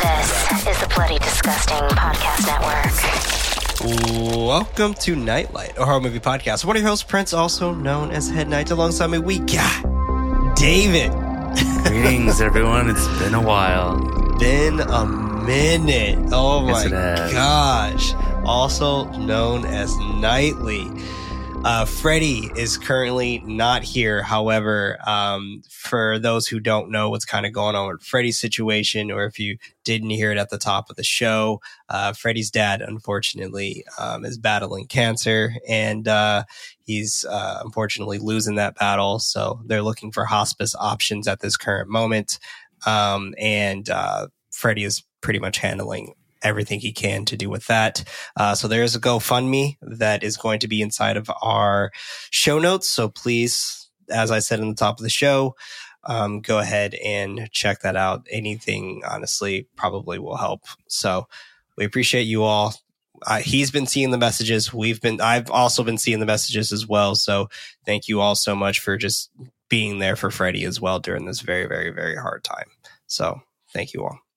This is the Bloody Disgusting Podcast Network. Welcome to Knight Light, a horror movie podcast. One of your hosts, Prince, also known as Head Knight. Alongside me, we got David. Greetings, everyone. It's been a while. Been a minute. Oh my it gosh. Also known as Nightly. Uh, Freddy is currently not here. However, um, for those who don't know what's kind of going on with Freddy's situation, or if you didn't hear it at the top of the show, uh, Freddy's dad, unfortunately, um, is battling cancer and, uh, he's, uh, unfortunately losing that battle. So they're looking for hospice options at this current moment. Um, and, uh, Freddy is pretty much handling everything he can to do with that. Uh, so there is a GoFundMe that is going to be inside of our show notes. So please, as I said in the top of the show, um, go ahead and check that out. Anything, honestly, probably will help. So we appreciate you all. Uh, he's been seeing the messages. We've been, I've also been seeing the messages as well. So thank you all so much for just being there for Freddy as well during this very, very, very hard time. So thank you all.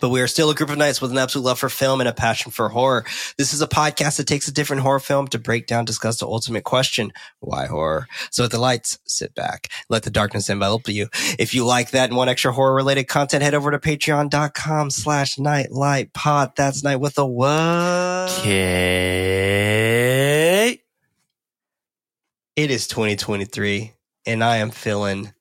But we are still a group of knights with an absolute love for film and a passion for horror. This is a podcast that takes a different horror film to break down, discuss the ultimate question. Why horror? So at the lights, sit back, let the darkness envelop you. If you like that and want extra horror related content, head over to patreon.com slash nightlight pod. That's night with a what? Okay. It is 2023 and I am feeling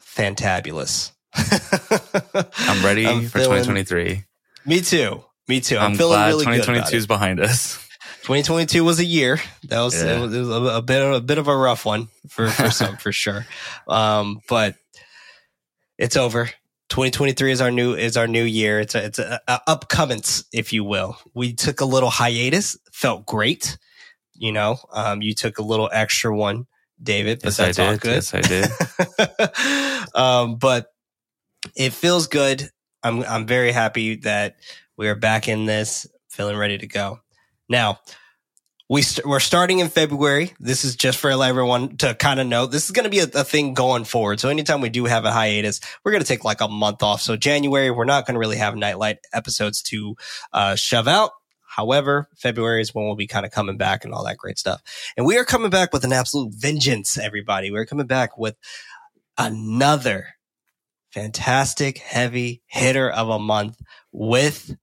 fantabulous. I'm ready I'm for feeling- 2023. Me too. Me too. I'm, I'm, feeling glad really good. about 2022 it. is behind us. 2022 was a year. That was, Yeah. was, a, a bit of, a bit of a rough one for, for some for sure. Um, but it's over. 2023 is our new is our new year. It's a it's a, a upcomings, if you will. We took a little hiatus. Felt great. You know, um, you took a little extra one, David, but Yes, I that's all did. good. Yes, I did. um, but it feels good. I'm I'm very happy that we are back in this, feeling ready to go. Now, we st- we're starting in February. This is just for everyone to kind of know. This is going to be a, a thing going forward. So anytime we do have a hiatus, we're going to take like a month off. So January, we're not going to really have Knight Light episodes to uh, shove out. However, February is when we'll be kind of coming back and all that great stuff. And we are coming back with an absolute vengeance, everybody. We're coming back with another fantastic heavy hitter of a month with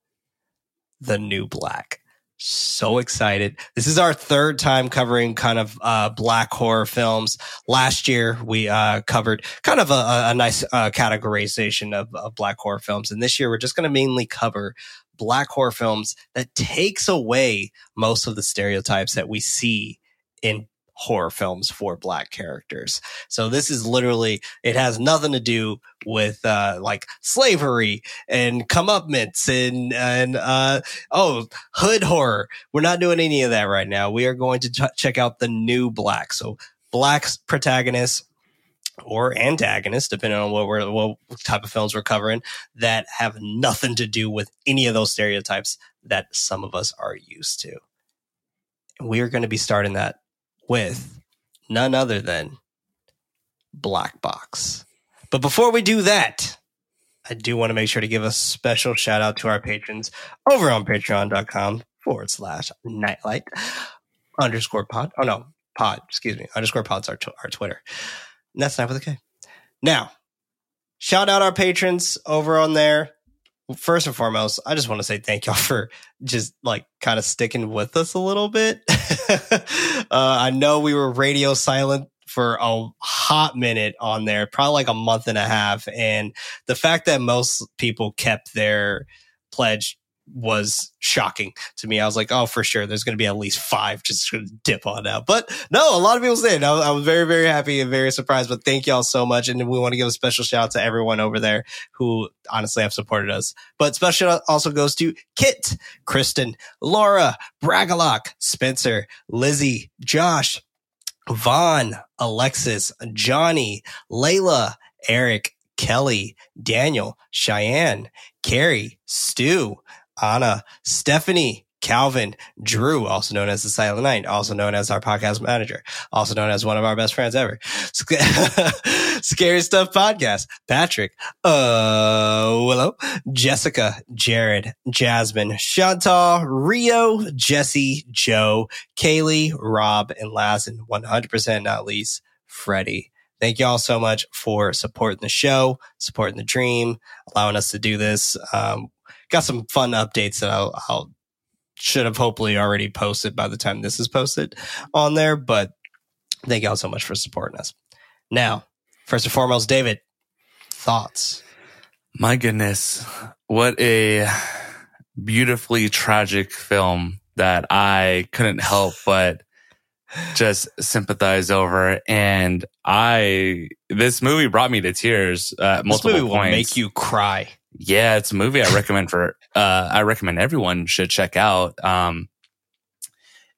the new black. So excited. This is our third time covering kind of uh, black horror films. Last year, we uh, covered kind of a, a, nice uh, categorization of, of black horror films. And this year, we're just going to mainly cover black horror films that takes away most of the stereotypes that we see in horror films for black characters. So this is literally, it has nothing to do with, uh, like slavery and comeuppance and, and, uh, oh, hood horror. We're not doing any of that right now. We are going to ch- check out the new black. So black protagonists or antagonists, depending on what we're, what type of films we're covering that have nothing to do with any of those stereotypes that some of us are used to. We are going to be starting that with none other than Black Box. But before we do that, I do want to make sure to give a special shout out to our patrons over on patreon.com forward slash nightlight underscore pod. Oh no, pod, excuse me. Underscore pod's our, tw- our Twitter. And that's not with a K. Now, shout out our patrons over on there. First and foremost, I just want to say thank y'all for just like kind of sticking with us a little bit. uh, I know we were radio silent for a hot minute on there, probably like a month and a half. And the fact that most people kept their pledge was shocking to me. I was like, oh, for sure, there's going to be at least five just going to dip on out. But no, a lot of people did. I, I, was very, very happy and very surprised. But thank y'all so much. And we want to give a special shout out to everyone over there who honestly have supported us. But special also goes to Kit, Kristen, Laura, Bragalock, Spencer, Lizzie, Josh, Vaughn, Alexis, Johnny, Layla, Eric, Kelly, Daniel, Cheyenne, Carrie, Stu, Anna, Stephanie, Calvin, Drew, also known as the Silent Night, also known as our podcast manager, also known as one of our best friends ever. Scary Stuff Podcast, Patrick, uh, Willow, Jessica, Jared, Jasmine, Chantal, Rio, Jesse, Joe, Kaylee, Rob, and last and 100% not least, Freddy. Thank you all so much for supporting the show, supporting the dream, allowing us to do this. Um, got some fun updates that I'll, I'll should have hopefully already posted by the time this is posted on there. But thank you all so much for supporting us. Now, first and foremost, David, thoughts? My goodness, what a beautifully tragic film that I couldn't help but just sympathize over. And I, this movie brought me to tears at multiple this movie points. will make you cry. Yeah, it's a movie I recommend for, uh, I recommend everyone should check out. Um,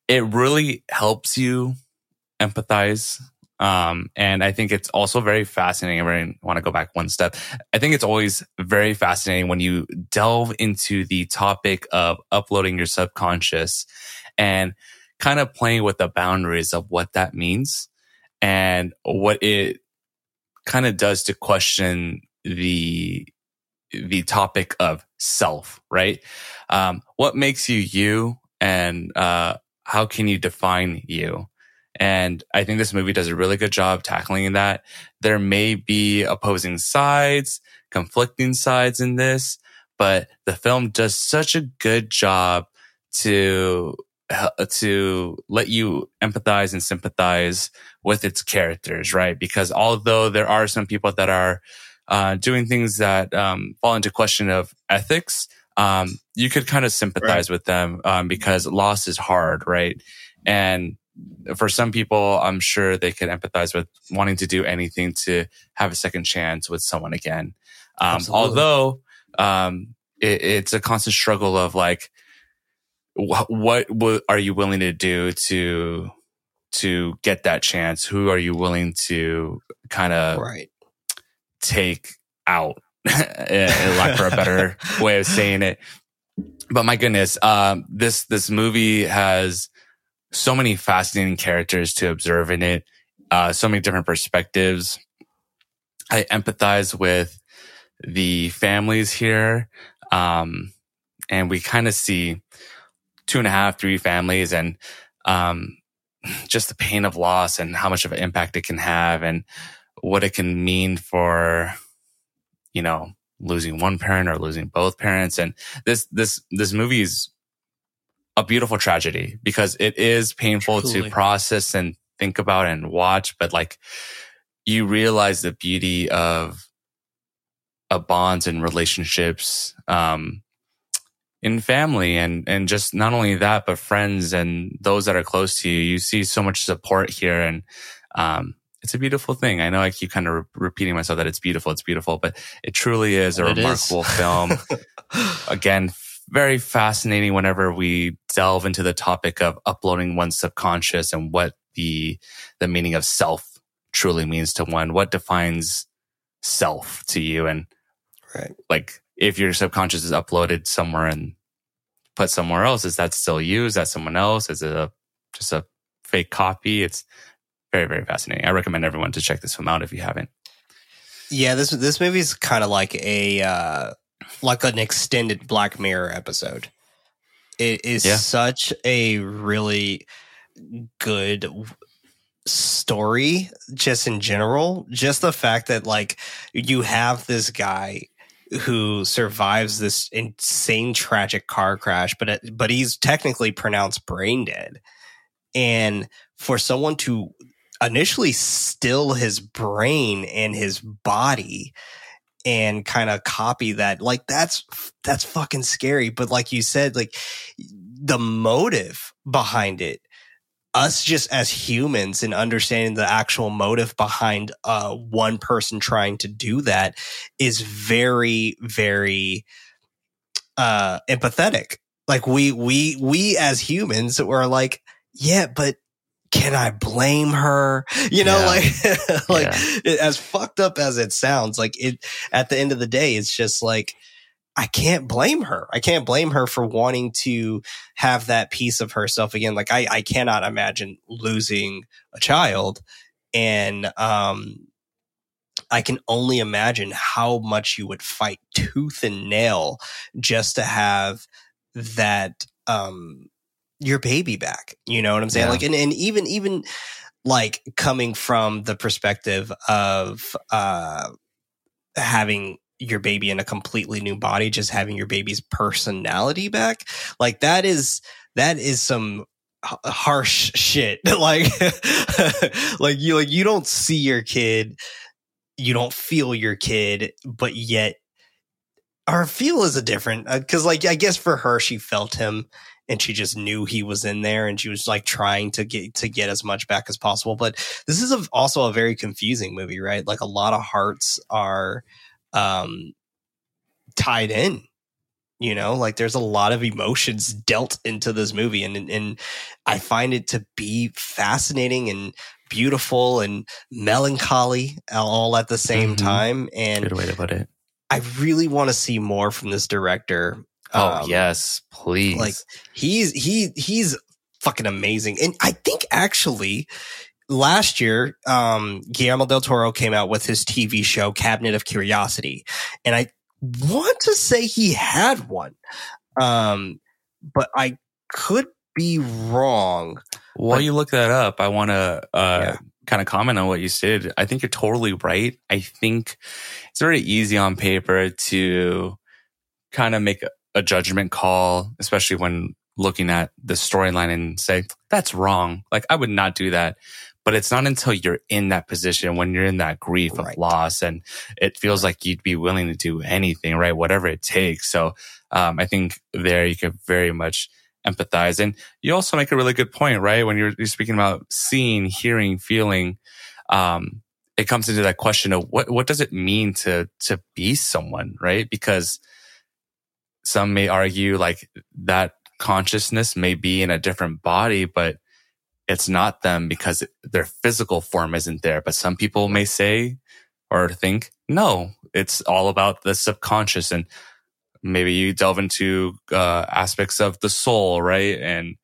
it really helps you empathize. Um, and I think it's also very fascinating. I want to go back one step. I think it's always very fascinating when you delve into the topic of uploading your subconscious and kind of playing with the boundaries of what that means and what it kind of does to question the the topic of self, right? Um, what makes you you, and uh, how can you define you? And I think this movie does a really good job tackling that. There may be opposing sides, conflicting sides in this, but the film does such a good job to to let you empathize and sympathize with its characters, right? Because although there are some people that are uh, doing things that um, fall into question of ethics, um, you could kind of sympathize right. with them um, because loss is hard, right? And for some people, I'm sure they could empathize with wanting to do anything to have a second chance with someone again. Um, although um, it, it's a constant struggle of like, what, what, what are you willing to do to to get that chance? Who are you willing to kind of right. Take out, lack for a better way of saying it? But my goodness, um, this this movie has so many fascinating characters to observe in it, uh, so many different perspectives. I empathize with the families here, um, and we kind of see two and a half, three families and, um, just the pain of loss and how much of an impact it can have and what it can mean for, you know, losing one parent or losing both parents. And this, this, this movie is a beautiful tragedy because it is painful Truly. to process and think about and watch, but like you realize the beauty of, of bonds and relationships, um, in family and and just not only that but friends and those that are close to you you see so much support here and um, it's a beautiful thing i know i keep kind of re- repeating myself that it's beautiful it's beautiful but it truly is a it remarkable is. film again very fascinating whenever we delve into the topic of uploading one's subconscious and what the the meaning of self truly means to one what defines self to you and right like if your subconscious is uploaded somewhere and put somewhere else, is that still you? Is that someone else? Is it a, just a fake copy? It's very, very fascinating. I recommend everyone to check this film out if you haven't. Yeah, this this movie is kind of like a uh, like an extended Black Mirror episode. It is yeah. such a really good story just in general just the fact that like you have this guy who survives this insane tragic car crash, but but he's technically pronounced brain dead. And for someone to initially still his brain and his body and kind of copy that. Like that's that's fucking scary. But like you said, like the motive behind it us just as humans and understanding the actual motive behind uh, one person trying to do that is very very uh, empathetic like we we we as humans were like yeah but can i blame her you know Yeah. like like Yeah. as fucked up as it sounds like it at the end of the day it's just like I can't blame her. I can't blame her for wanting to have that piece of herself again. Like I, I cannot imagine losing a child. And um I can only imagine how much you would fight tooth and nail just to have that um your baby back. You know what I'm saying? Yeah. Like and, and even even like coming from the perspective of uh having your baby in a completely new body, just having your baby's personality back. Like that is that is some harsh shit. like like you like you don't see your kid, you don't feel your kid, but yet our feel is a different because like I guess for her she felt him and she just knew he was in there and she was like trying to get to get as much back as possible. But this is a, also a very confusing movie, right? Like a lot of hearts are um tied in you know like there's a lot of emotions dealt into this movie and and i find it to be fascinating and beautiful and melancholy all at the same Mhm. time and Good way to put it. i really want to see more from this director Oh Um, yes, please. like he's he he's fucking amazing and i think actually last year um guillermo del toro came out with his tv show cabinet of curiosity and i want to say he had one um but i could be wrong While But- you look that up, I want to uh, Yeah. kind of comment on what you said. I think you're totally right. I think it's very easy on paper to kind of make a, judgment call, especially when looking at the storyline and say, that's wrong. Like, I would not do that. But it's not until you're in that position when you're in that grief Right. of loss and it feels like you'd be willing to do anything, right? Whatever it takes. So um, I think there you can very much empathize. And you also make a really good point, right? When you're, you're speaking about seeing, hearing, feeling, um, it comes into that question of what, what does it mean to, to be someone, right? Because some may argue like that consciousness may be in a different body, but it's not them because their physical form isn't there. But some people may say or think, no, it's all about the subconscious and maybe you delve into uh, aspects of the soul, right? And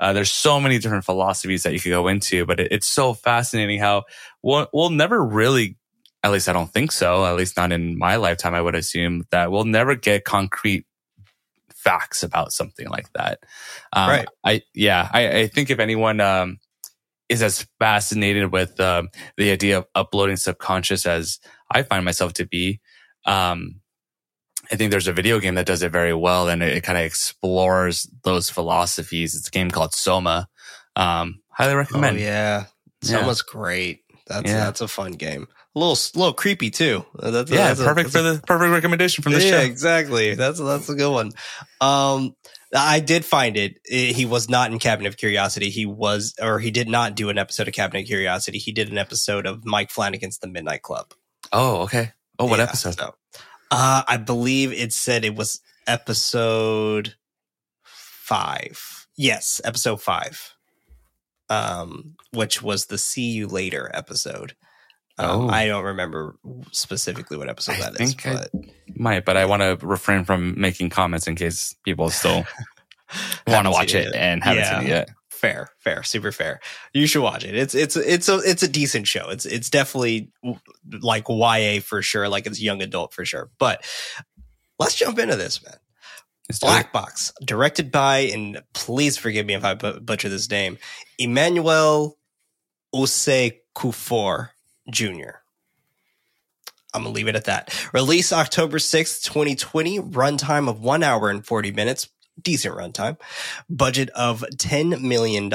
uh, there's so many different philosophies that you could go into, but it, it's so fascinating how we'll, we'll never really, at least I don't think so, at least not in my lifetime, I would assume that we'll never get concrete facts about something like that. Um, Right. I, yeah, I, I think if anyone, um, is as fascinated with um, the idea of uploading subconscious as I find myself to be, um, I think there's a video game that does it very well and it, it kind of explores those philosophies. It's a game called Soma. Um, highly recommend. oh yeah Yeah. Soma's great that's Yeah. that's a fun game a little little creepy too that's a- Yeah, that's perfect a for the perfect recommendation from the yeah, show. exactly. That's that's a good one. Um, I did find it. He was not in Cabinet of Curiosity. He was, or he did not do an episode of Cabinet of Curiosity. He did an episode of Mike Flanagan's The Midnight Club. Oh, okay. Oh, what Yeah, episode? so, uh, I believe it said it was episode five. Yes, episode five. Um, which was the "See You Later" episode. Um, Oh. I don't remember specifically what episode I that is, think I- but Might, but I want to refrain from making comments in case people still want to watch seen it and haven't Yeah. seen it yet. fair fair super fair. You should watch it. It's it's it's a it's a decent show. It's it's definitely like ya for sure like it's young adult for sure. But let's jump into this man. Black box directed by and please forgive me if i butcher this name emmanuel ose kufor jr I'm gonna leave it at that. Release October 6th, 2020. Runtime of one hour and 40 minutes. Decent runtime. Budget of $10 million.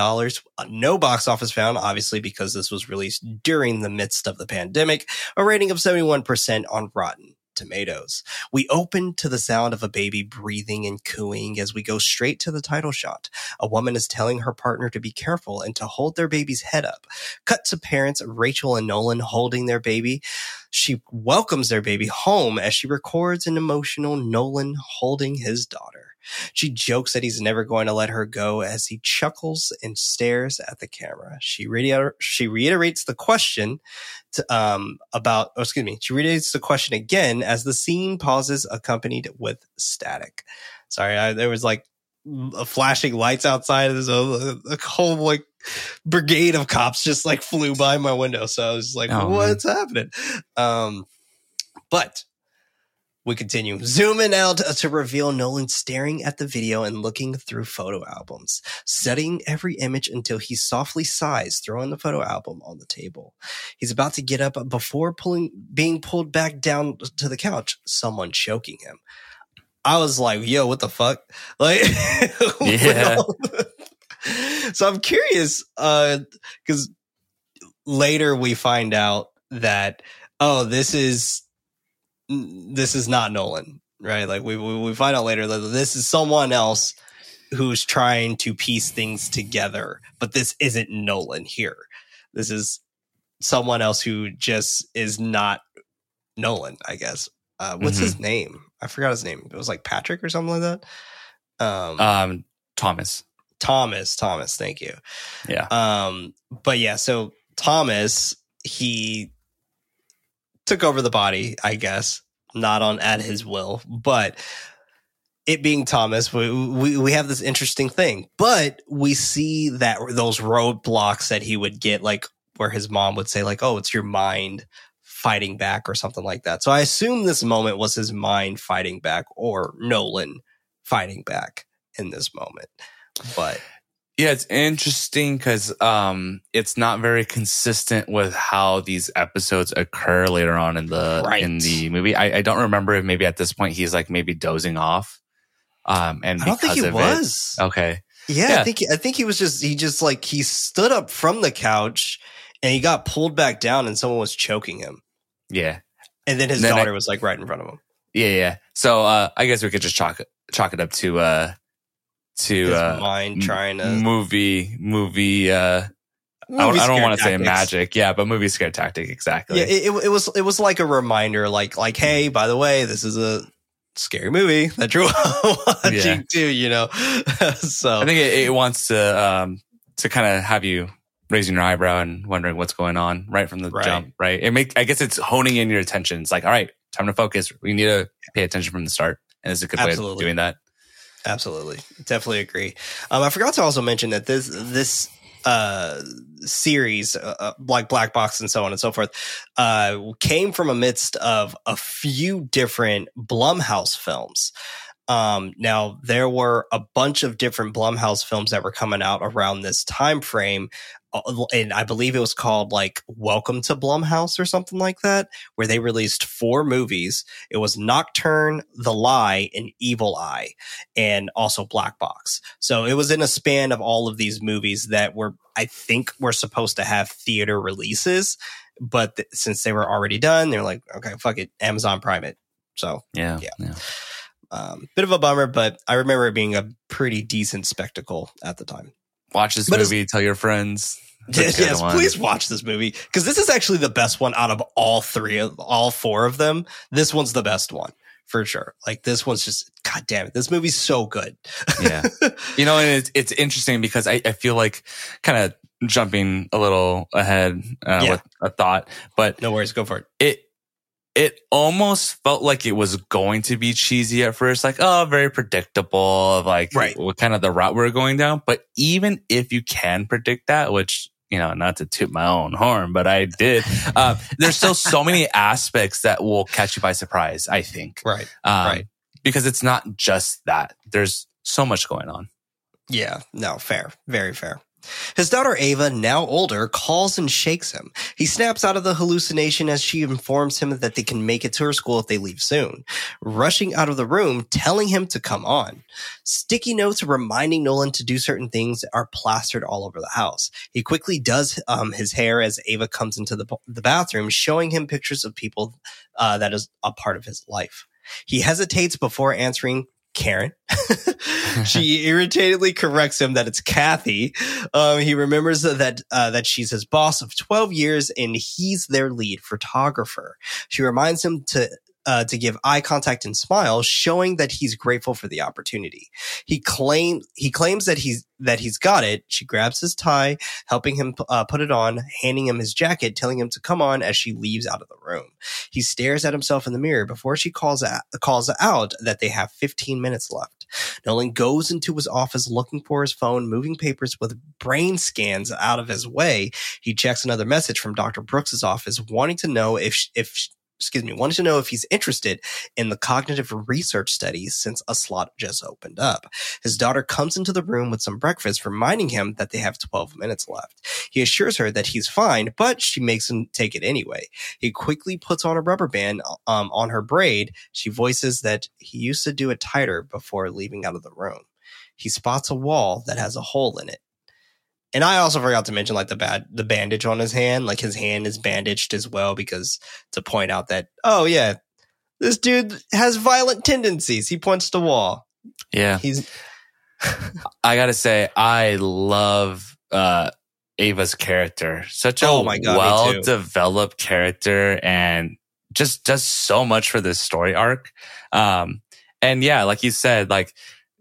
No box office found, obviously, because this was released during the midst of the pandemic. A rating of 71% on Rotten tomatoes. We open to the sound of a baby breathing and cooing as we go straight to the title shot. A woman is telling her partner to be careful and to hold their baby's head up. Cut to parents Rachel and Nolan holding their baby. She welcomes their baby home as she records an emotional Nolan holding his daughter. She jokes that he's never going to let her go as he chuckles and stares at the camera. She, reiter- she reiterates the question to, um, about, oh, excuse me, she reiterates the question again as the scene pauses, accompanied with static. Sorry, I, there was like a flashing lights outside. There's a, a whole like brigade of cops just like flew by my window. So I was like, Oh, man. what's happening? Um, but we continue. Zooming out to reveal Nolan staring at the video and looking through photo albums, studying every image until he softly sighs, throwing the photo album on the table. He's about to get up before pulling, being pulled back down to the couch, someone choking him. I was like, yo, what the fuck? Like, Yeah. so I'm curious, uh, cause later we find out that, oh, this is, this is not Nolan, right? Like we, we, we find out later that this is someone else who's trying to piece things together, but this isn't Nolan here. This is someone else who just is not Nolan, I guess. Uh, what's his name? I forgot his name. It was like Patrick or something like that. Um, Um, Thomas. Thomas, Thomas, thank you. Yeah. Um, but yeah, so Thomas, he took over the body, I guess, not on at his will, but it being Thomas, we, we we have this interesting thing. But we see that those roadblocks that he would get, like where his mom would say, like, "Oh, it's your mind fighting back" or something like that. So I assume this moment was his mind fighting back, or Nolan fighting back in this moment. But Yeah, it's interesting because um, it's not very consistent with how these episodes occur later on in the Right. in the movie. I, I don't remember if maybe at this point he's like maybe dozing off. Um, and I don't think he was. It, okay, Yeah, I think I think he was just he just like he stood up from the couch and he got pulled back down and someone was choking him. yeah, And then his Then I- daughter was like right in front of him. yeah, yeah. So uh, I guess we could just chalk it chalk it up to uh to uh mind trying to movie movie. Uh, I don't, movie I don't want to say magic, yeah, but movie scare tactic exactly. Yeah, it, it, it was it was like a reminder, like like hey, by the way, this is a scary movie that you're watching Yeah. too. You know, so I think it, it wants to um to kind of have you raising your eyebrow and wondering what's going on right from the Right. jump, right? It make I guess it's honing in your attention. It's like, all right, time to focus. We need to pay attention from the start, and it's a good way of doing that. Absolutely. Definitely agree. Um, I forgot to also mention that this, this, uh, series, uh, uh, like Black Box and so on and so forth, uh, came from amidst of a few different Blumhouse films. Um, now there were a bunch of different Blumhouse films that were coming out around this time frame. Uh, And I believe it was called like Welcome to Blumhouse or something like that, where they released four movies. It was Nocturne, The Lie, and Evil Eye and also Black Box. So it was in a span of all of these movies that were, I think, were supposed to have theater releases, but th- since they were already done, they're like, okay, fuck it, Amazon Prime it. So, Yeah, Yeah. yeah. um, bit of a bummer, but I remember it being a pretty decent spectacle at the time. Watch this But movie. Tell your friends. Yes, yes, please watch this movie because this is actually the best one out of all three of all four of them. This one's the best one for sure. Like this one's just, god damn it, this movie's so good. Yeah. You know, and it's it's interesting because I, I feel like kind of jumping a little ahead uh, Yeah. with a thought, but no worries, go for it. it it almost felt like it was going to be cheesy at first, like oh, very predictable, of like Right. what kind of the route we're going down. But even if you can predict that, which you know, not to toot my own horn, but I did. Uh, there's still so many aspects that will catch you by surprise. I think, Right. um, Right. Because it's not just that. There's so much going on. Yeah, no, fair, very fair. His daughter Ava, now older, calls and shakes him. He snaps out of the hallucination as she informs him that they can make it to her school if they leave soon, rushing out of the room, telling him to come on. Sticky notes reminding Nolan to do certain things are plastered all over the house. He quickly does um, his hair as Ava comes into the, the bathroom, showing him pictures of people uh, that is a part of his life. He hesitates before answering Karen. she irritatedly corrects him that it's Kathy. Um, he remembers that uh, that she's his boss of 12 years and he's their lead photographer. She reminds him to uh, to give eye contact and smile, showing that he's grateful for the opportunity. He claims he claims that he's that he's got it. She grabs his tie, helping him uh, put it on, handing him his jacket, telling him to come on as she leaves out of the room. He stares at himself in the mirror before she calls out, calls out that they have 15 minutes left. Nolan goes into his office looking for his phone, moving papers with brain scans out of his way. He checks another message from Dr. Brooks's office, wanting to know if if excuse me, wanted to know if he's interested in the cognitive research studies since a slot just opened up. His daughter comes into the room with some breakfast, reminding him that they have 12 minutes left. He assures her that he's fine, but she makes him take it anyway. He quickly puts on a rubber band um, on her braid. She voices that he used to do it tighter before leaving out of the room. He spots a wall that has a hole in it. And I also forgot to mention like the bad the bandage on his hand, like his hand is bandaged as well because to point out that oh yeah, this dude has violent tendencies. He points to wall. Yeah. He's I got to say I love uh Ava's character. Such a Oh God, well developed character and just does so much for this story arc. Um and yeah, like you said, like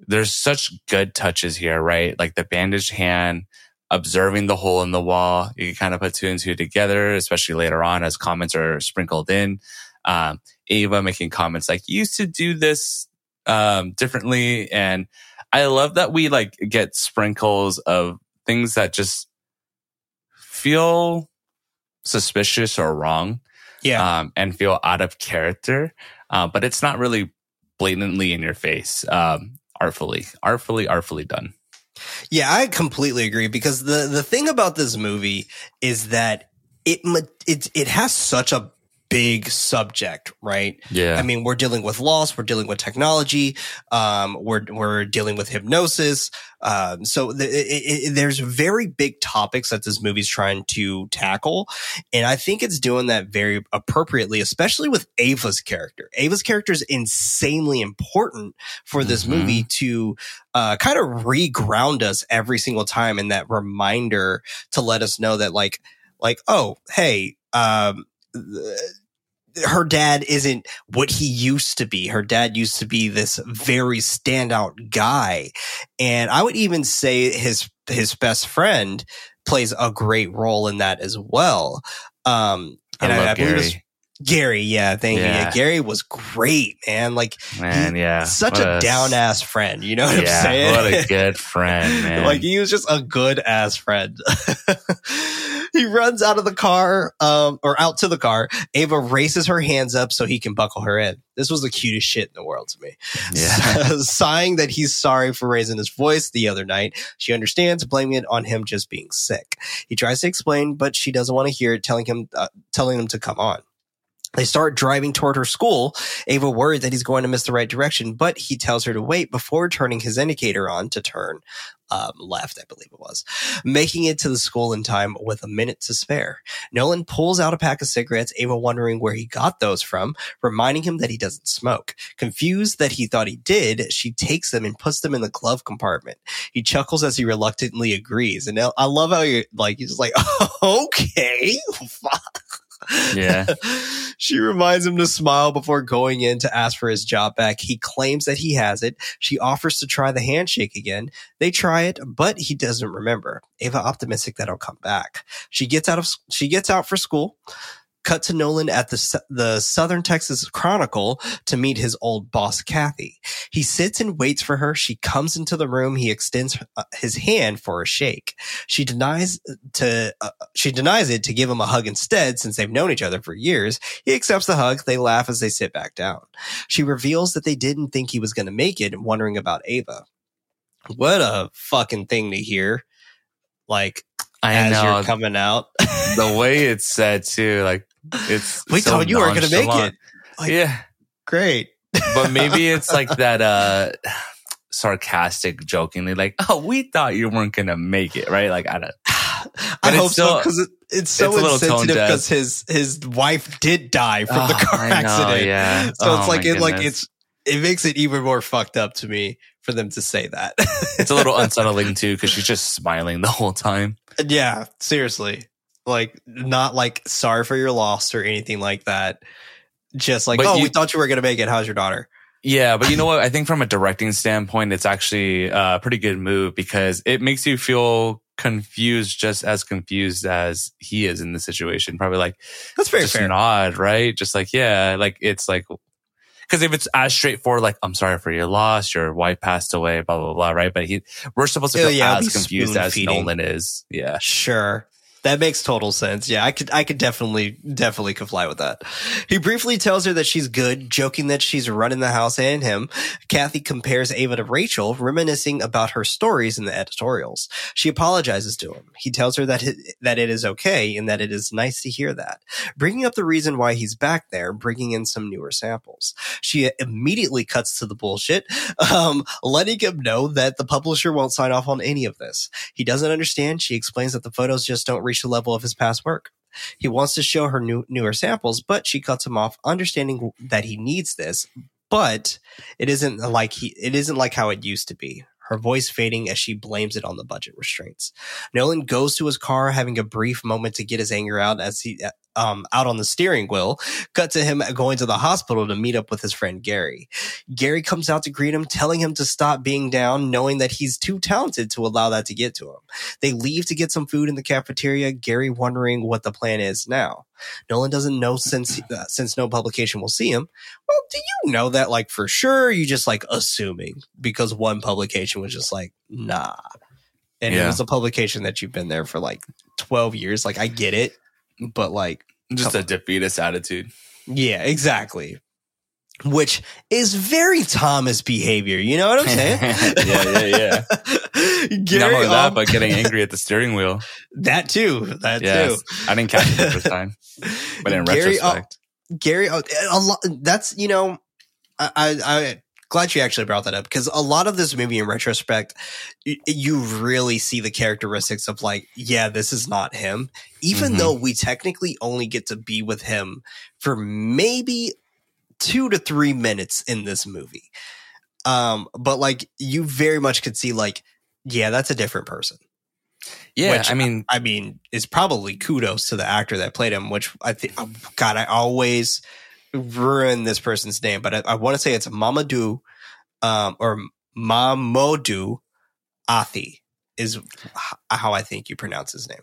there's such good touches here, right? Like the bandaged hand, observing the hole in the wall. You can kind of put two and two together, especially later on as comments are sprinkled in. Um, Ava making comments like, you used to do this um, differently. And I love that we like get sprinkles of things that just feel suspicious or wrong yeah. um, and feel out of character. Uh, but it's not really blatantly in your face. Um, artfully, artfully, artfully done. Yeah, I completely agree because the the thing about this movie is that it it it has such a big subject, right? Yeah. I mean, we're dealing with loss, we're dealing with technology, um, we're we're dealing with hypnosis. Um, so the, it, it, there's very big topics that this movie's trying to tackle, and I think it's doing that very appropriately, especially with Ava's character. Ava's character is insanely important for this Mhm. movie to uh, kind of reground us every single time, and that reminder to let us know that like like oh hey um her dad isn't what he used to be. Her dad used to be this very standout guy. And I would even say his, his best friend plays a great role in that as well. Um, I and I, love I believe Gary. Gary. Yeah. Thank you. Yeah. Yeah. Gary was great, man. Like Man, yeah. such What a down ass friend. You know what yeah, I'm saying? What a good friend, man. like he was just a good ass friend. he runs out of the car, um, or out to the car. Ava raises her hands up so he can buckle her in. This was the cutest shit in the world to me. yeah. Sighing that he's sorry for raising his voice the other night. She understands, blaming it on him just being sick. He tries to explain, but she doesn't want to hear it, telling him, uh, telling him to come on. They start driving toward her school. Ava worried that he's going to miss the right direction, but he tells her to wait before turning his indicator on to turn um, left, I believe it was, making it to the school in time with a minute to spare. Nolan pulls out a pack of cigarettes, Ava wondering where he got those from, reminding him that he doesn't smoke. Confused that he thought he did, she takes them and puts them in the glove compartment. He chuckles as he reluctantly agrees. And I love how you're like, he's just like, okay, fuck. Yeah. she reminds him to smile before going in to ask for his job back. He claims that he has it. She offers to try the handshake again. They try it, but he doesn't remember. Ava optimistic that it'll come back. She gets out of she gets out for school. Cut to Nolan at the the Southern Texas Chronicle to meet his old boss Kathy. He sits and waits for her. She comes into the room. He extends uh, his hand for a shake. She denies to uh, she denies it to give him a hug instead since they've known each other for years. He accepts the hug. They laugh as they sit back down. She reveals that they didn't think he was going to make it, wondering about Ava. What a fucking thing to hear. like I as know you're coming out. the way it's said too. Like it's we so thought you weren't going to make it. Like- yeah, Great. but maybe it's like that uh sarcastic, jokingly, like, "Oh, we thought you weren't going to make it," right? Like I don't. I But it's hope so because it, it's so it's a little tone insensitive because his his wife did die from the Oh, car know, accident. yeah. So Oh, it's like it like it's it makes it even more fucked up to me for them to say that. It's a little unsettling too because she's just smiling the whole time. yeah, seriously. Like not like sorry for your loss or anything like that. Just like, But oh, you- we thought you were gonna make it. How's your daughter? Yeah, but you know what? I think from a directing standpoint, it's actually a pretty good move because it makes you feel confused, just as confused as he is in the situation. Probably like That's very just fair. nod, right? Just like yeah, like it's like because if it's as straightforward, like I'm sorry for your loss, your wife passed away, blah blah blah, right? But he, we're supposed to feel yeah, as confused as. Nolan is. Yeah, Sure. That makes total sense. Yeah, I could I could definitely definitely comply with that. He briefly tells her that she's good, joking that she's running the house and him. Kathy compares Ava to Rachel, reminiscing about her stories in the editorials. She apologizes to him. He tells her that it, that it is okay and that it is nice to hear that. Bringing up the reason why he's back there, bringing in some newer samples. She immediately cuts to the bullshit, um, letting him know that the publisher won't sign off on any of this. He doesn't understand. She explains that the photos just don't the level of his past work. He wants to show her new, newer samples, but she cuts him off, understanding that he needs this. But it isn't like he, it isn't like how it used to be. Her voice fading as she blames it on the budget restraints. Nolan goes to his car, having a brief moment to get his anger out as he, um, out on the steering wheel. Cut to him going to the hospital to meet up with his friend Gary. Gary comes out to greet him, telling him to stop being down, knowing that he's too talented to allow that to get to him. They leave to get some food in the cafeteria, Gary wondering what the plan is now. Nolan doesn't know since uh, since no publication will see him. Well, do you know that like for sure? You just like assuming because one publication was just like nah, and it was a publication that you've been there for like twelve years. Like I get it, but like just a defeatist attitude. yeah, exactly. Which is very Thomas behavior. You know what I'm saying? yeah, yeah, yeah. Not only that, um, but getting angry at the steering wheel. that too. That Yes, I didn't catch it the first time, but in Gary, uh, retrospect, Gary, uh, a lot. That's you know, I, I, I glad you actually brought that up because a lot of this movie, in retrospect, you, you really see the characteristics of like, yeah, this is not him. Even Mhm. though we technically only get to be with him for maybe two to three minutes in this movie, um, but like you very much could see like, yeah, that's a different person. yeah. which I mean, I mean, it's probably kudos to the actor that played him, which I think, oh, God, I always ruin this person's name, but I, I want to say it's Mamadou, um, or Mamoudou Athie is h- how I think you pronounce his name.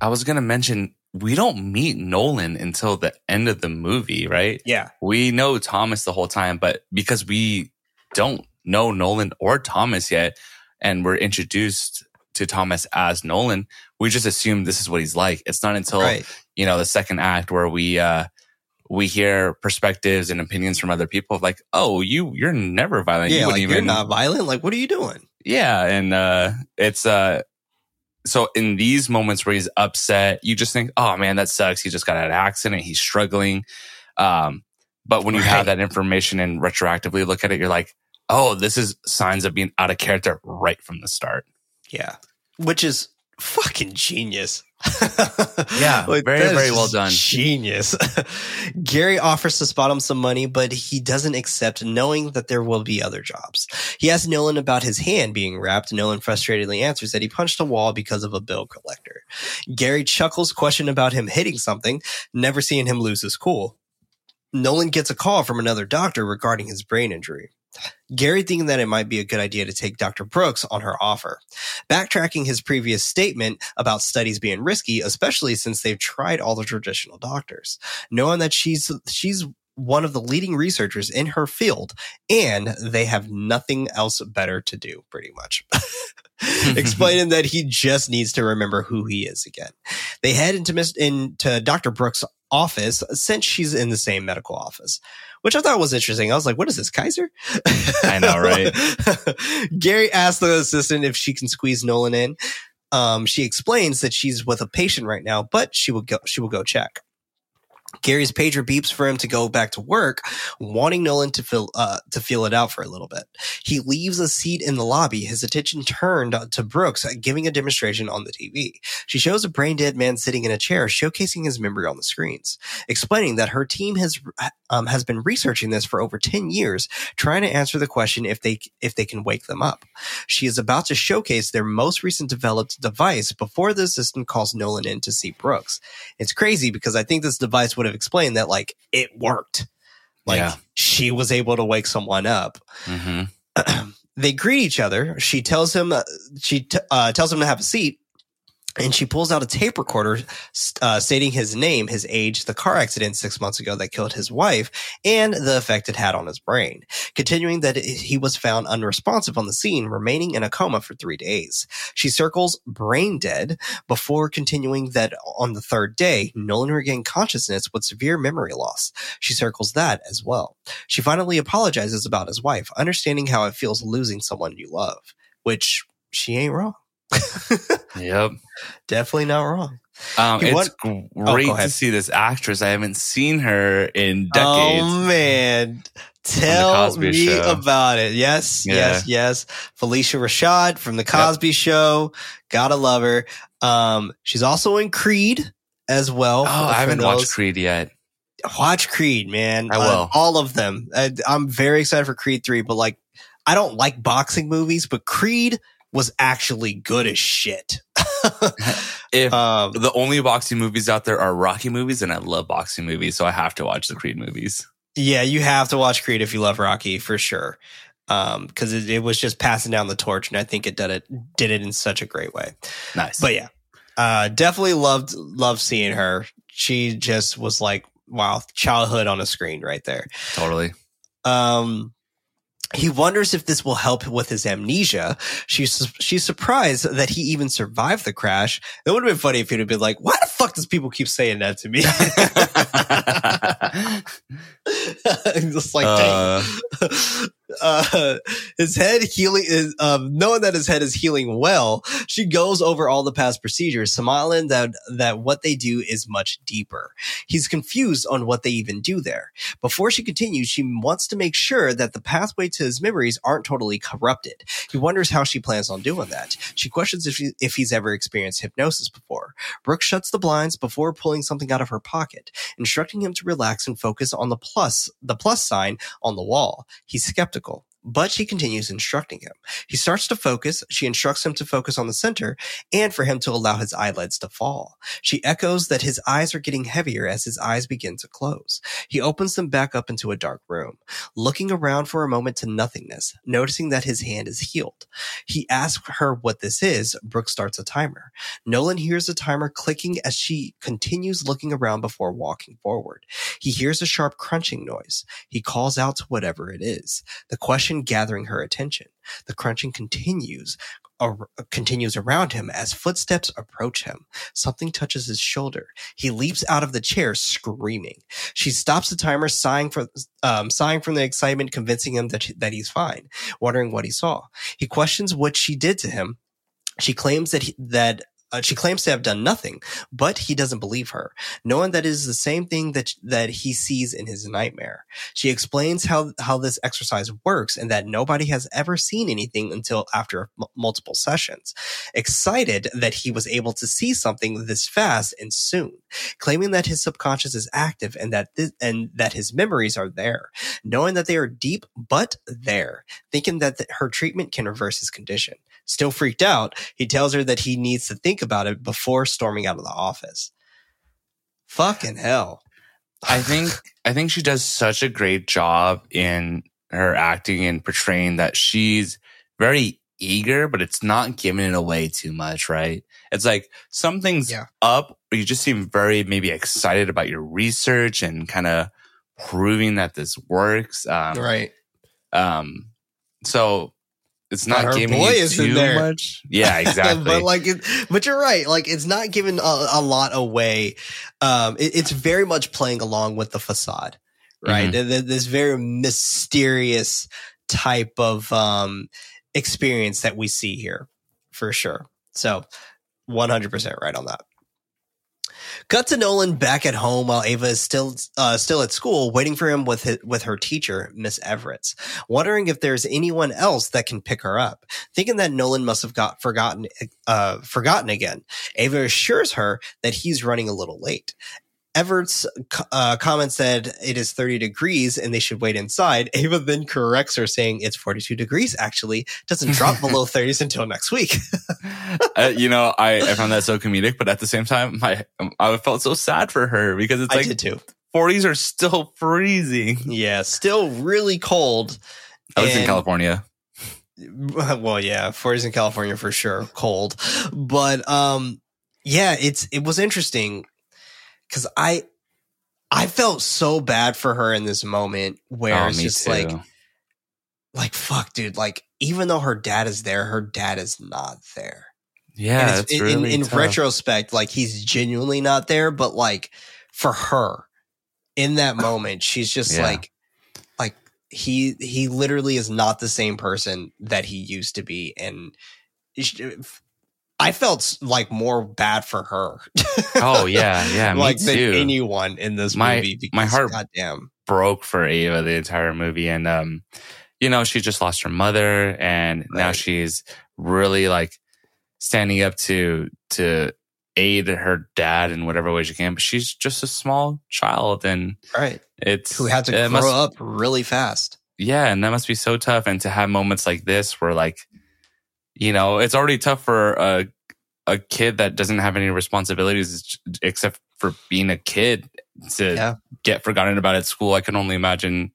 I was gonna mention we don't meet Nolan until the end of the movie, right? Yeah. We know Thomas the whole time, but because we don't know Nolan or Thomas yet, and we're introduced to Thomas as Nolan, we just assume this is what he's like. It's not until Right. you know the second act where we uh we hear perspectives and opinions from other people of like, oh, you you're never violent. yeah. wouldn't Like, you're not violent. Like, what are you doing? yeah, and uh it's uh so in these moments where he's upset, you just think, oh man, that sucks. He just got an accident. He's struggling. Um, but when you Right. have that information and retroactively look at it, you're like, oh, this is signs of being out of character right from the start. Yeah. Which is fucking genius. Yeah, very, very well done. Genius. Gary offers to spot him some money, but he doesn't accept, knowing that there will be other jobs. He asks Nolan about his hand being wrapped. Nolan frustratedly answers that he punched a wall because of a bill collector. Gary chuckles, question about him hitting something, never seeing him lose his cool. Nolan gets a call from another doctor regarding his brain injury. Gary thinking that it might be a good idea to take Dr. Brooks on her offer. Backtracking his previous statement about studies being risky, especially since they've tried all the traditional doctors, knowing that she's she's one of the leading researchers in her field and they have nothing else better to do pretty much explaining that he just needs to remember who he is again they head into into dr brooks office since she's in the same medical office which i thought was interesting i was like what is this kaiser I know, right? gary asks the assistant if she can squeeze nolan in Um, she explains that she's with a patient right now, but she will go. She will go check. Gary's pager beeps for him to go back to work, wanting Nolan to feel uh, to feel it out for a little bit. He leaves a seat in the lobby, his attention turned to Brooks, giving a demonstration on the TV. She shows a brain dead man sitting in a chair, showcasing his memory on the screens, explaining that her team has um, has been researching this for over ten years, trying to answer the question if they if they can wake them up. She is about to showcase their most recent developed device before the assistant calls Nolan in to see Brooks. It's crazy because I think this device would have explained that like it worked. Like Yeah. she was able to wake someone up. hmm they greet each other. She tells him uh, she t- uh, tells him to have a seat, and she pulls out a tape recorder uh, stating his name, his age, the car accident six months ago that killed his wife, and the effect it had on his brain. Continuing that he was found unresponsive on the scene, remaining in a coma for three days. She circles brain dead before continuing that on the third day, Nolan regained consciousness with severe memory loss. She circles that as well. She finally apologizes about his wife, understanding how it feels losing someone you love, which she ain't wrong. Yep. Definitely not wrong. Um, Hey, it's what- great go to see this actress. I haven't seen her in decades. Oh man. Tell me Show. about it. Yes, Yeah. yes, yes. Phylicia Rashad from the Cosby Show. Gotta love her. Um, she's also in Creed as well. oh, I haven't those. watched Creed yet. Watch Creed, man. I Uh, will. all of them. I, I'm very excited for Creed 3, but like, I don't like boxing movies, but Creed was actually good as shit. If um, the only boxing movies out there are Rocky movies, and I love boxing movies, so I have to watch the Creed movies. Yeah, you have to watch Creed if you love Rocky for sure. Um, because it, it was just passing down the torch, and I think it did it did it in such a great way. Nice. But yeah, uh, definitely loved loved seeing her. She just was like, wow, childhood on a screen right there. totally. Um, he wonders if this will help with his amnesia. She's she's surprised that he even survived the crash. It would have been funny if he'd have been like, "Why the fuck does people keep saying that to me?" Just like, dang. Uh, uh, his head healing is um, knowing that his head is healing well. She goes over all the past procedures, smiling that that what they do is much deeper. He's confused on what they even do there. Before she continues, she wants to make sure that the pathway to his memories aren't totally corrupted. He wonders how she plans on doing that. She questions if he, if he's ever experienced hypnosis before. Brooks shuts the blinds before pulling something out of her pocket, instructing him to relax and focus on the plus the plus sign on the wall. He's skeptical, skeptical but she continues instructing him. He starts to focus. She instructs him to focus on the center and for him to allow his eyelids to fall. She echoes that his eyes are getting heavier as his eyes begin to close. He opens them back up into a dark room, looking around for a moment to nothingness, noticing that his hand is healed. He asks her what this is. Brooke starts a timer. Nolan hears the timer clicking as she continues looking around before walking forward. He hears a sharp crunching noise. He calls out to whatever it is, the question gathering her attention. The crunching continues. ar- continues around him as footsteps approach him. Something touches his shoulder. He leaps out of the chair screaming. She stops the timer, sighing for um, sighing from the excitement, convincing him that that he's fine, wondering what he saw. He questions what she did to him. She claims that he, that uh, she claims to have done nothing, but he doesn't believe her, knowing that it is the same thing that that he sees in his nightmare. She explains how how this exercise works and that nobody has ever seen anything until after m- multiple sessions. Excited that he was able to see something this fast and soon, claiming that his subconscious is active and that this, and that his memories are there, knowing that they are deep but there, thinking that th- her treatment can reverse his condition. Still freaked out, he tells her that he needs to think about it before storming out of the office. Fucking hell. I think I think she does such a great job in her acting and portraying that she's very eager, but it's not giving it away too much, right? It's like something's Yeah. up, you just seem very maybe excited about your research and kind of proving that this works. Um, right. um, so it's But not her giving boy you too there. much. Yeah, exactly. but like, it, but you're right. Like, it's not giving a, a lot away. Um, it- it's very much playing along with the facade, right? Mm-hmm. Th- th- This very mysterious type of um experience that we see here, for sure. So, 100% right on that. Cut to Nolan back at home while Ava is still uh, still at school, waiting for him with his, with her teacher, Miss Everett, wondering if there's anyone else that can pick her up. Thinking that Nolan must have got forgotten uh, forgotten again, Ava assures her that he's running a little late. Everett's uh, comment said it is 30 degrees and they should wait inside. Ava then corrects her, saying it's 42 degrees. Actually, doesn't drop below 30s until next week. uh, you know, I, I found that so comedic, but at the same time, my I felt so sad for her because it's I like did too. 40s are still freezing. Yeah, still really cold. I was in California. well yeah 40s in california for sure cold but um yeah it's it was interesting because i i felt so bad for her in this moment where oh, it's just too. like like fuck dude like even though her dad is there her dad is not there yeah, it's it's, in, really in tough. retrospect like he's genuinely not there but like for her in that moment she's just Yeah. like like he he literally is not the same person that he used to be and i felt like more bad for her Oh yeah, yeah, me like than too. anyone in this My- movie because my heart- goddamn broke for Ava the entire movie, and um, you know, she just lost her mother, and now she's really like standing up to to aid her dad in whatever way she can. But she's just a small child, and right it's who had to grow must- up really fast Yeah, and that must be so tough. And to have moments like this where like, you know, it's already tough for a a kid that doesn't have any responsibilities except for being a kid to Yeah. get forgotten about at school. I can only imagine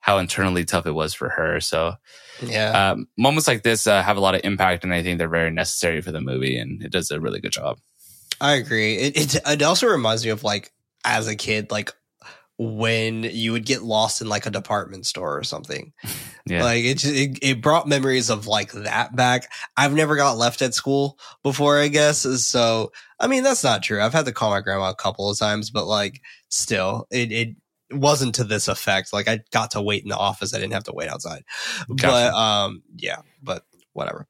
how internally tough it was for her. So yeah um, moments like this uh, have a lot of impact, and I think they're very necessary for the movie, and it does a really good job. I agree. It, it it also reminds me of like as a kid, like when you would get lost in like a department store or something. Yeah. Like it, just, it it brought memories of like that back. I've never got left at school before, I guess. So I mean that's not true. I've had to call my grandma a couple of times, but like still, it it wasn't to this effect. Like I got to wait in the office. I didn't have to wait outside. But um yeah, but whatever.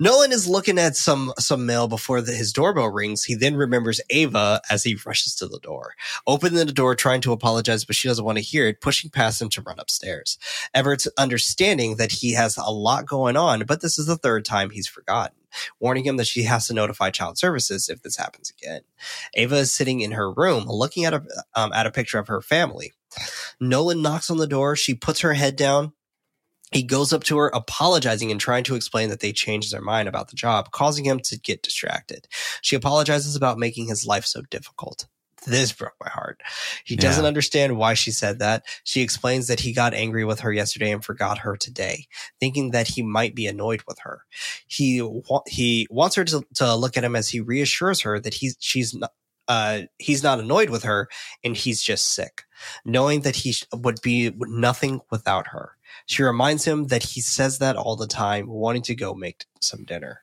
Nolan is looking at some some mail before the, his doorbell rings. He then remembers Ava as he rushes to the door, opening the door, trying to apologize, but she doesn't want to hear it, pushing past him to run upstairs. Everett's understanding that he has a lot going on, but this is the third time he's forgotten, warning him that she has to notify child services if this happens again. Ava is sitting in her room, looking at a um, at a picture of her family. Nolan knocks on the door. She puts her head down. He goes up to her, apologizing and trying to explain that they changed their mind about the job, causing him to get distracted. She apologizes about making his life so difficult. This broke my heart. He Yeah. doesn't understand why she said that. She explains that he got angry with her yesterday and forgot her today, thinking that he might be annoyed with her. He wa- he wants her to, to look at him as he reassures her that he's she's not uh, he's not annoyed with her and he's just sick, knowing that he sh- would be nothing without her. She reminds him that he says that all the time, wanting to go make some dinner.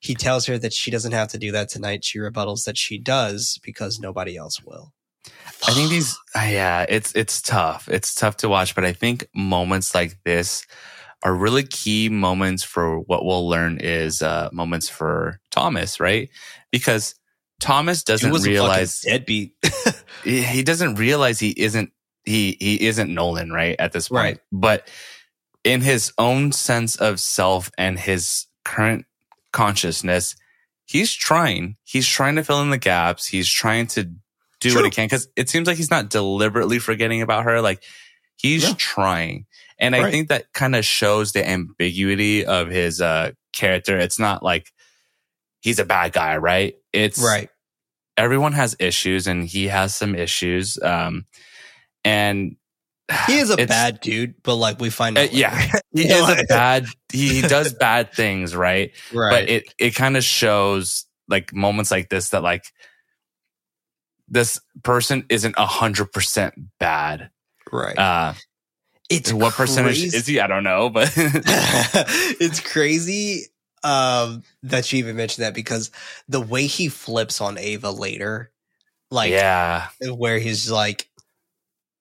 He tells her that she doesn't have to do that tonight. She rebuttals that she does because nobody else will. I think these, uh, yeah, it's it's tough. It's tough to watch, but I think moments like this are really key moments for what we'll learn is uh, moments for Thomas, right? Because Thomas doesn't was realize deadbeat. he he doesn't realize he isn't he he isn't Nolan, right? At this point, Right. But in his own sense of self and his current consciousness, he's trying. He's trying to fill in the gaps. He's trying to do what he can because it seems like he's not deliberately forgetting about her. Like he's Yeah. trying, and I think that kind of shows the ambiguity of his uh character. It's not like he's a bad guy, right? It's right. everyone has issues and he has some issues um and He is a bad dude, but like we find uh, out. yeah he is a bad he, he does bad things right, right. but it it kind of shows like moments like this that like this person isn't a hundred percent bad right. uh it's what percentage is he i don't know but it's crazy um, that you even mentioned that because the way he flips on Ava later, like yeah where he's like,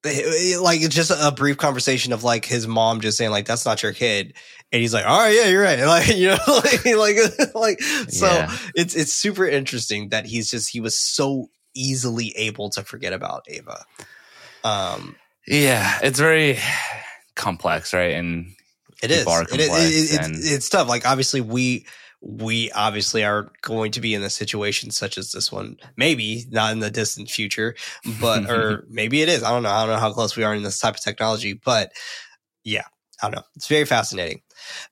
like it's just a brief conversation of like his mom just saying like that's not your kid, and he's like, "All right, yeah, you're right." and Like you know, like like, like so Yeah. it's it's super interesting that he's just he was so easily able to forget about Ava. Um, Yeah, it's very complex, right? And It is. It is- it- it- and- it's tough. Like obviously we we obviously are going to be in a situation such as this one. Maybe not in the distant future, but or maybe it is. I don't know. I don't know how close we are in this type of technology, but yeah, I don't know. It's very fascinating.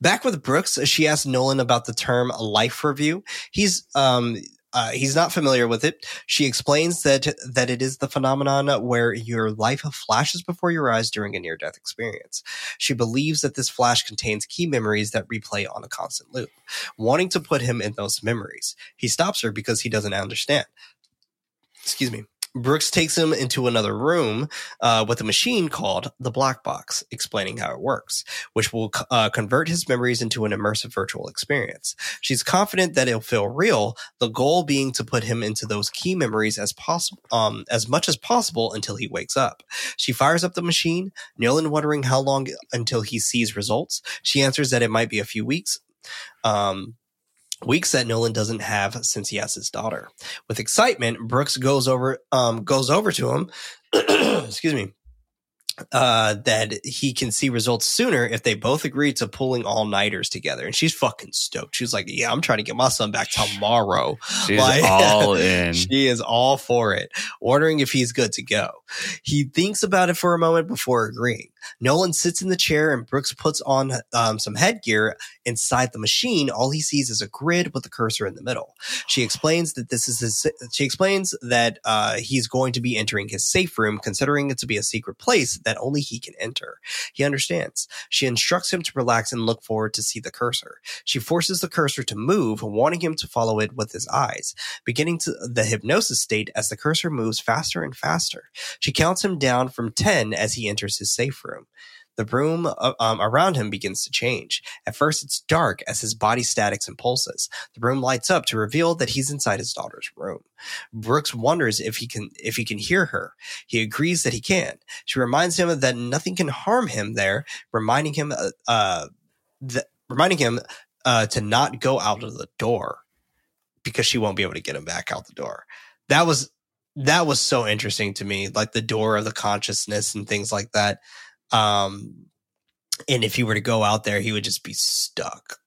Back with Brooks, she asked Nolan about the term life review. He's um uh, he's not familiar with it. She explains that that it is the phenomenon where your life flashes before your eyes during a near death experience. She believes that this flash contains key memories that replay on a constant loop, wanting to put him in those memories. He stops her because he doesn't understand. Excuse me. Brooks takes him into another room uh, with a machine called the Black Box, explaining how it works, which will uh, convert his memories into an immersive virtual experience. She's confident that it'll feel real, the goal being to put him into those key memories as possible, um, as much as possible until he wakes up. She fires up the machine, Nolan wondering how long until he sees results. She answers that it might be a few weeks. Um, weeks that Nolan doesn't have since he has his daughter. With excitement, Brooks goes over um, goes over to him. excuse me. Uh, that he can see results sooner if they both agree to pulling all nighters together. And she's fucking stoked. She's like, Yeah, I'm trying to get my son back tomorrow. she's Like- all in. She is all for it, wondering if he's good to go. He thinks about it for a moment before agreeing. Nolan sits in the chair and Brooks puts on um, some headgear inside the machine. All he sees is a grid with a cursor in the middle. She explains that this is his, she explains that uh, he's going to be entering his safe room, considering it to be a secret place that only he can enter. He understands. She instructs him to relax and look forward to see the cursor. She forces the cursor to move, wanting him to follow it with his eyes beginning to the hypnosis state as the cursor moves faster and faster. She counts him down from 10 as he enters his safe room. The room uh, um, around him begins to change. At first, it's dark as his body statics and pulses. The room lights up to reveal that he's inside his daughter's room. Brooks wonders if he can if he can hear her. He agrees that he can. She reminds him that nothing can harm him there, reminding him uh, uh that reminding him uh, to not go out of the door because she won't be able to get him back out the door. That was that was so interesting to me, like the door of the consciousness and things like that. Um, and if he were to go out there, he would just be stuck.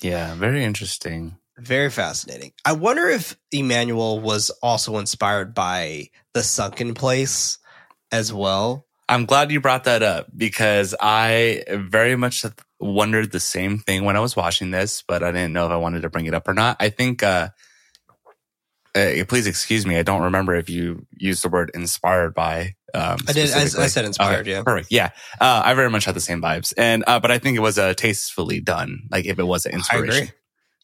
Yeah, very interesting. Very fascinating. I wonder if Emmanuel was also inspired by the sunken place as well. I'm glad you brought that up because I very much wondered the same thing when I was watching this, but I didn't know if I wanted to bring it up or not. I think, uh, uh please excuse me. I don't remember if you used the word inspired by. Um, I did. I, I said inspired. Okay, yeah. Perfect. Yeah. Uh, I very much had the same vibes. And, uh, but I think it was, uh, tastefully done. Like if it was an I inspiration. agree.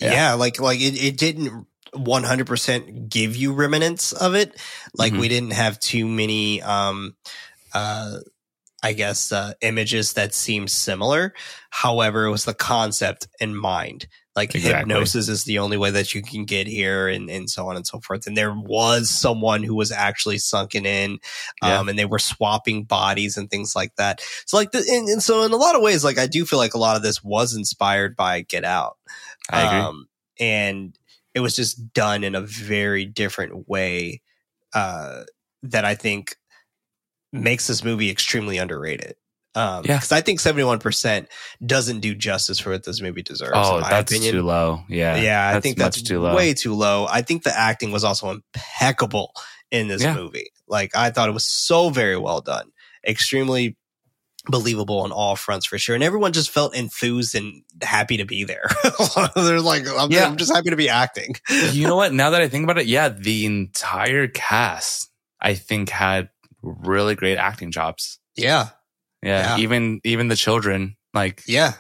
Yeah. Yeah. like like it, it didn't 100% give you remnants of it. Like Mhm. we didn't have too many um uh I guess uh images that seem similar. However, it was the concept in mind. Like Exactly. hypnosis is the only way that you can get here and, and so on and so forth. And there was someone who was actually sunken in Yeah. um and they were swapping bodies and things like that. So like the and, and so in a lot of ways, like I do feel like a lot of this was inspired by Get Out. I agree. Um, and it was just done in a very different way uh, that I think makes this movie extremely underrated. Um, Yeah. because I think seventy one percent doesn't do justice for what this movie deserves. oh, in my that's opinion. too low. Yeah. Yeah, I think that's too low. way too low. I think the acting was also impeccable in this Yeah. movie. Like I thought it was so very well done, extremely believable on all fronts for sure. And everyone just felt enthused and happy to be there. They're like, I'm, Yeah. I'm just happy to be acting. you know what? Now that I think about it, yeah, the entire cast, I think, had really great acting jobs. Yeah, Yeah, Yeah. even even the children, like yeah.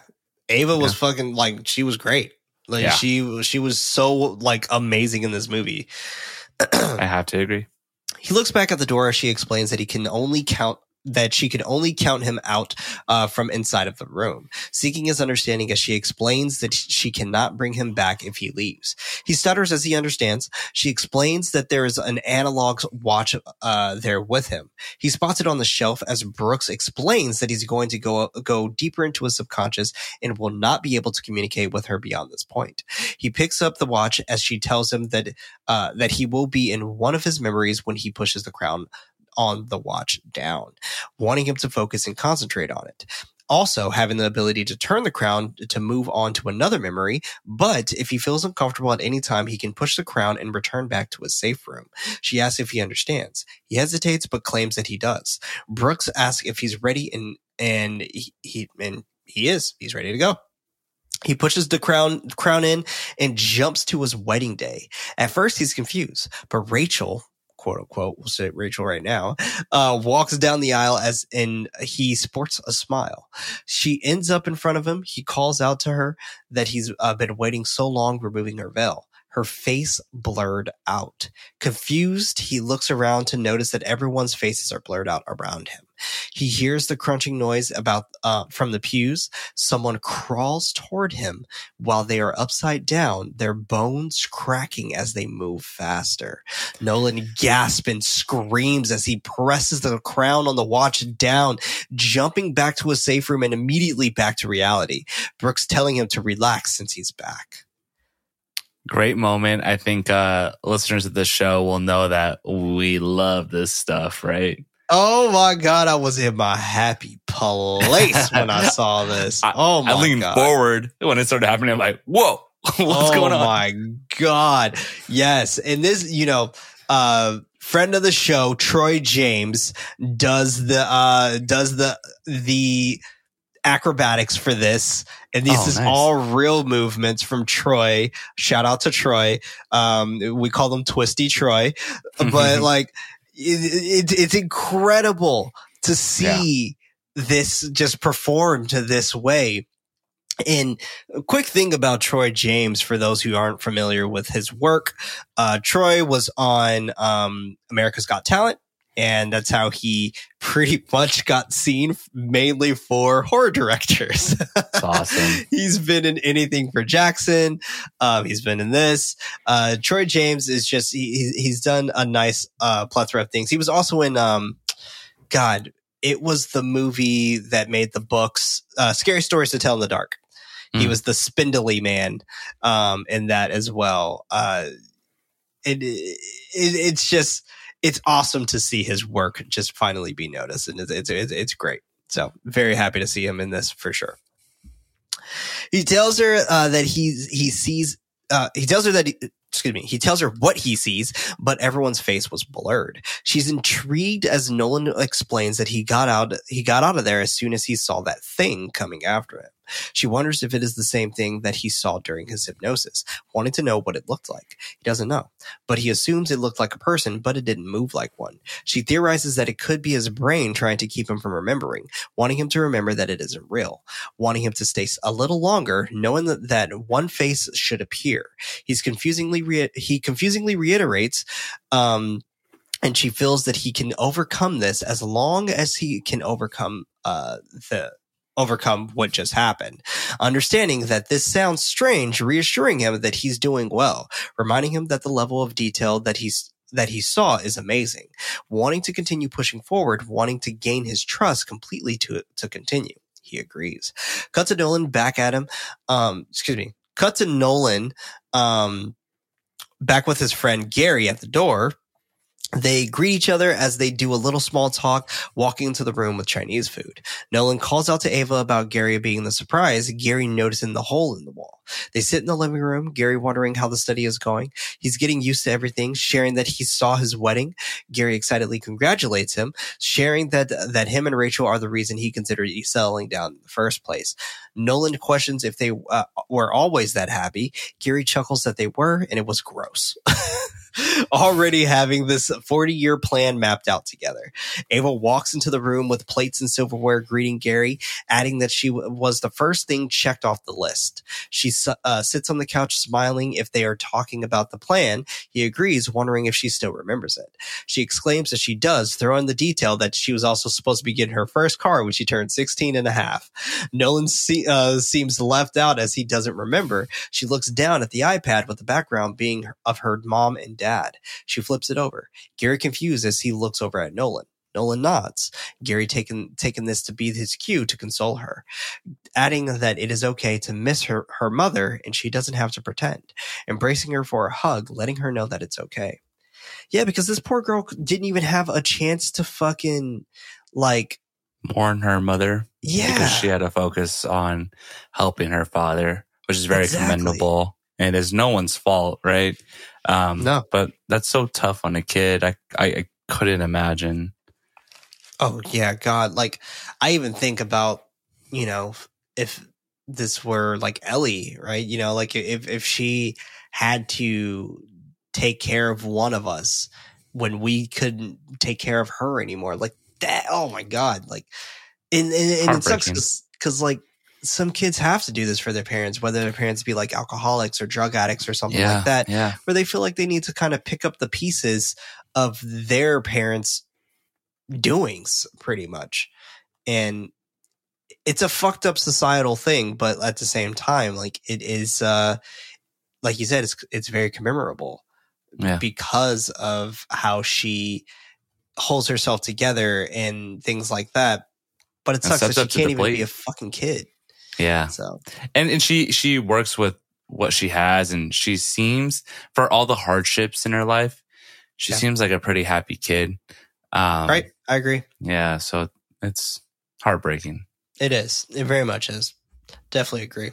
Ava was fucking like she was great. Like Yeah. she she was so like amazing in this movie. I have to agree. He looks back at the door as she explains that he can only count that she could only count him out uh, from inside of the room, seeking his understanding as she explains that she cannot bring him back if he leaves. He stutters as he understands. She explains that there is an analog watch uh, there with him. He spots it on the shelf as Brooks explains that he's going to go go deeper into his subconscious and will not be able to communicate with her beyond this point. He picks up the watch as she tells him that uh, that he will be in one of his memories when he pushes the crown on the watch down, wanting him to focus and concentrate on it. Also, having the ability to turn the crown to move on to another memory, but if he feels uncomfortable at any time, he can push the crown and return back to his safe room. She asks if he understands. He hesitates, but claims that he does. Brooks asks if he's ready, and and he, he and he is. He's ready to go. He pushes the crown crown in and jumps to his wedding day. At first, he's confused, but Rachel, quote unquote, we'll say Rachel right now, uh, walks down the aisle as in he sports a smile. She ends up in front of him. He calls out to her that he's uh, been waiting so long, removing her veil her face blurred out. Confused, he looks around to notice that everyone's faces are blurred out around him. He hears the crunching noise about uh, from the pews. Someone crawls toward him while they are upside down, their bones cracking as they move faster. Nolan gasps and screams as he presses the crown on the watch down, jumping back to his safe room and immediately back to reality. Brooks telling him to relax since he's back. Great moment. I think uh, listeners of this show will know that we love this stuff, right? Oh my god, I was in my happy place when I saw this. Oh my god. I leaned god. forward when it started happening. I'm like, whoa, what's oh going on? Oh my god. Yes. And this, you know, uh friend of the show, Troy James, does the uh does the the acrobatics for this. And this Oh, is nice. all real movements from Troy. Shout out to Troy. Um, we call them Twisty Troy, but like it, it, it's incredible to see this just performed this way. And a quick thing about Troy James, for those who aren't familiar with his work, uh, Troy was on um, America's Got Talent, and that's how he pretty much got seen mainly for horror directors. That's awesome. he's been in anything for Jackson. Um, he's been in this. Uh, Troy James is just he, he's- done a nice uh, plethora of things. He was also in um, God. It was the movie that made the books uh, "Scary Stories to Tell in the Dark." He Mm. was the spindly man um, in that as well. Uh, it, it it's just it's awesome to see his work just finally be noticed, and it's it's it's, great. So very happy to see him in this for sure. He tells her uh, that he's he sees. Uh, he tells her that. He, excuse me. He tells her what he sees, but everyone's face was blurred. She's intrigued as Nolan explains that he got out. He got out of there as soon as he saw that thing coming after him. She wonders if it is the same thing that he saw during his hypnosis, wanting to know what it looked like. He doesn't know, but he assumes it looked like a person, but it didn't move like one. She theorizes that it could be his brain trying to keep him from remembering, wanting him to remember that it isn't real, wanting him to stay a little longer, knowing that, that one face should appear. He's confusingly re- he confusingly reiterates, um, and she feels that he can overcome this as long as he can overcome uh, the overcome what just happened. Understanding that this sounds strange, reassuring him that he's doing well, reminding him that the level of detail that he's that he saw is amazing, wanting to continue pushing forward, wanting to gain his trust completely to to continue. He agrees. Cut to Nolan back at him. Um, excuse me. Cut to Nolan um, back with his friend Gary at the door. They greet each other as they do a little small talk, walking into the room with Chinese food. Nolan calls out to Ava about Gary being the surprise, Gary noticing the hole in the wall. They sit in the living room, Gary wondering how the study is going. He's getting used to everything, sharing that he saw his wedding. Gary excitedly congratulates him, sharing that that him and Rachel are the reason he considered settling down in the first place. Nolan questions if they uh, were always that happy. Gary chuckles that they were, and it was gross. already having this 40 year plan mapped out together. Ava walks into the room with plates and silverware, greeting Gary, adding that she w- was the first thing checked off the list. She uh, sits on the couch smiling if they are talking about the plan. He agrees, wondering if she still remembers it. She exclaims that she does, throwing the detail that she was also supposed to be getting her first car when she turned 16 and a half. Nolan see, uh, seems left out as he doesn't remember. She looks down at the iPad with the background being of her mom and dad. She flips it over. Gary confused as he looks over at Nolan. Nolan nods. Gary taking taking this to be his cue to console her, adding that it is okay to miss her her mother and she doesn't have to pretend, embracing her for a hug, letting her know that it's okay. Yeah, because this poor girl didn't even have a chance to fucking like mourn her mother. Yeah, because she had to focus on helping her father, which is very Exactly. commendable. And it's no one's fault, right? Um, No. but that's so tough on a kid. I, I, I couldn't imagine. Oh yeah, God. Like I even think about, you know, if this were like Ellie, right? You know, like if if she had to take care of one of us when we couldn't take care of her anymore. Like that oh my God. Like and, and, and it sucks because like some kids have to do this for their parents, whether their parents be like alcoholics or drug addicts or something yeah, like that Yeah. where they feel like they need to kind of pick up the pieces of their parents' doings pretty much. And it's a fucked up societal thing, but at the same time, like it is, uh, like you said, it's, it's very commemorable Yeah. because of how she holds herself together and things like that. But it sucks that she can't even be a fucking kid. Yeah. So and and she she works with what she has and she seems for all the hardships in her life she Yeah. seems like a pretty happy kid um right, I agree. yeah so it's heartbreaking It is. It very much is. Definitely agree.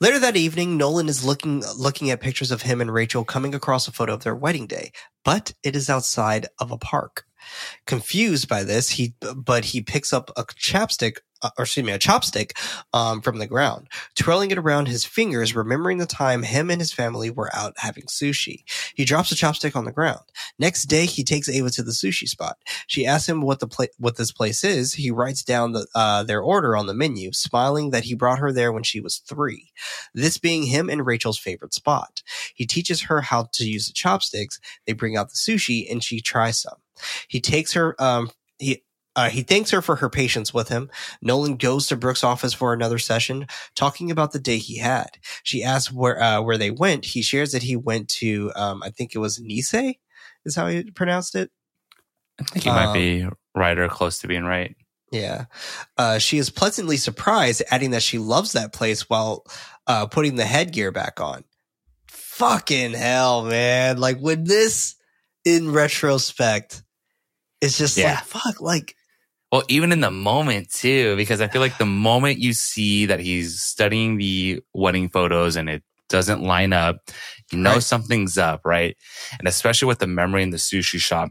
Later that evening, Nolan is looking looking at pictures of him and Rachel coming across a photo of their wedding day, but it is outside of a park. Confused by this, he but he picks up a chapstick, uh, or excuse me, a chopstick um, from the ground, twirling it around his fingers, remembering the time him and his family were out having sushi. He drops the chopstick on the ground. Next day, he takes Ava to the sushi spot. She asks him what the pla- what this place is. He writes down the, uh, their order on the menu, smiling that he brought her there when she was three. This being him and Rachel's favorite spot. He teaches her how to use the chopsticks. They bring out the sushi, and she tries some. He takes her. Um, he. Uh, he thanks her for her patience with him. Nolan goes to Brooks's office for another session, talking about the day he had. She asks where uh, where they went. He shares that he went to, um, I think it was Nisei, is how he pronounced it. i think might Um, be right or close to being right Yeah. Uh, she is pleasantly surprised, adding that she loves that place while uh, putting the headgear back on. Fucking hell, man. Like, when this, in retrospect, it's just Yeah. like, fuck, like, well even in the moment too because i feel like the moment you see that he's studying the wedding photos and it doesn't line up you know Right. something's up right and especially with the memory in the sushi shop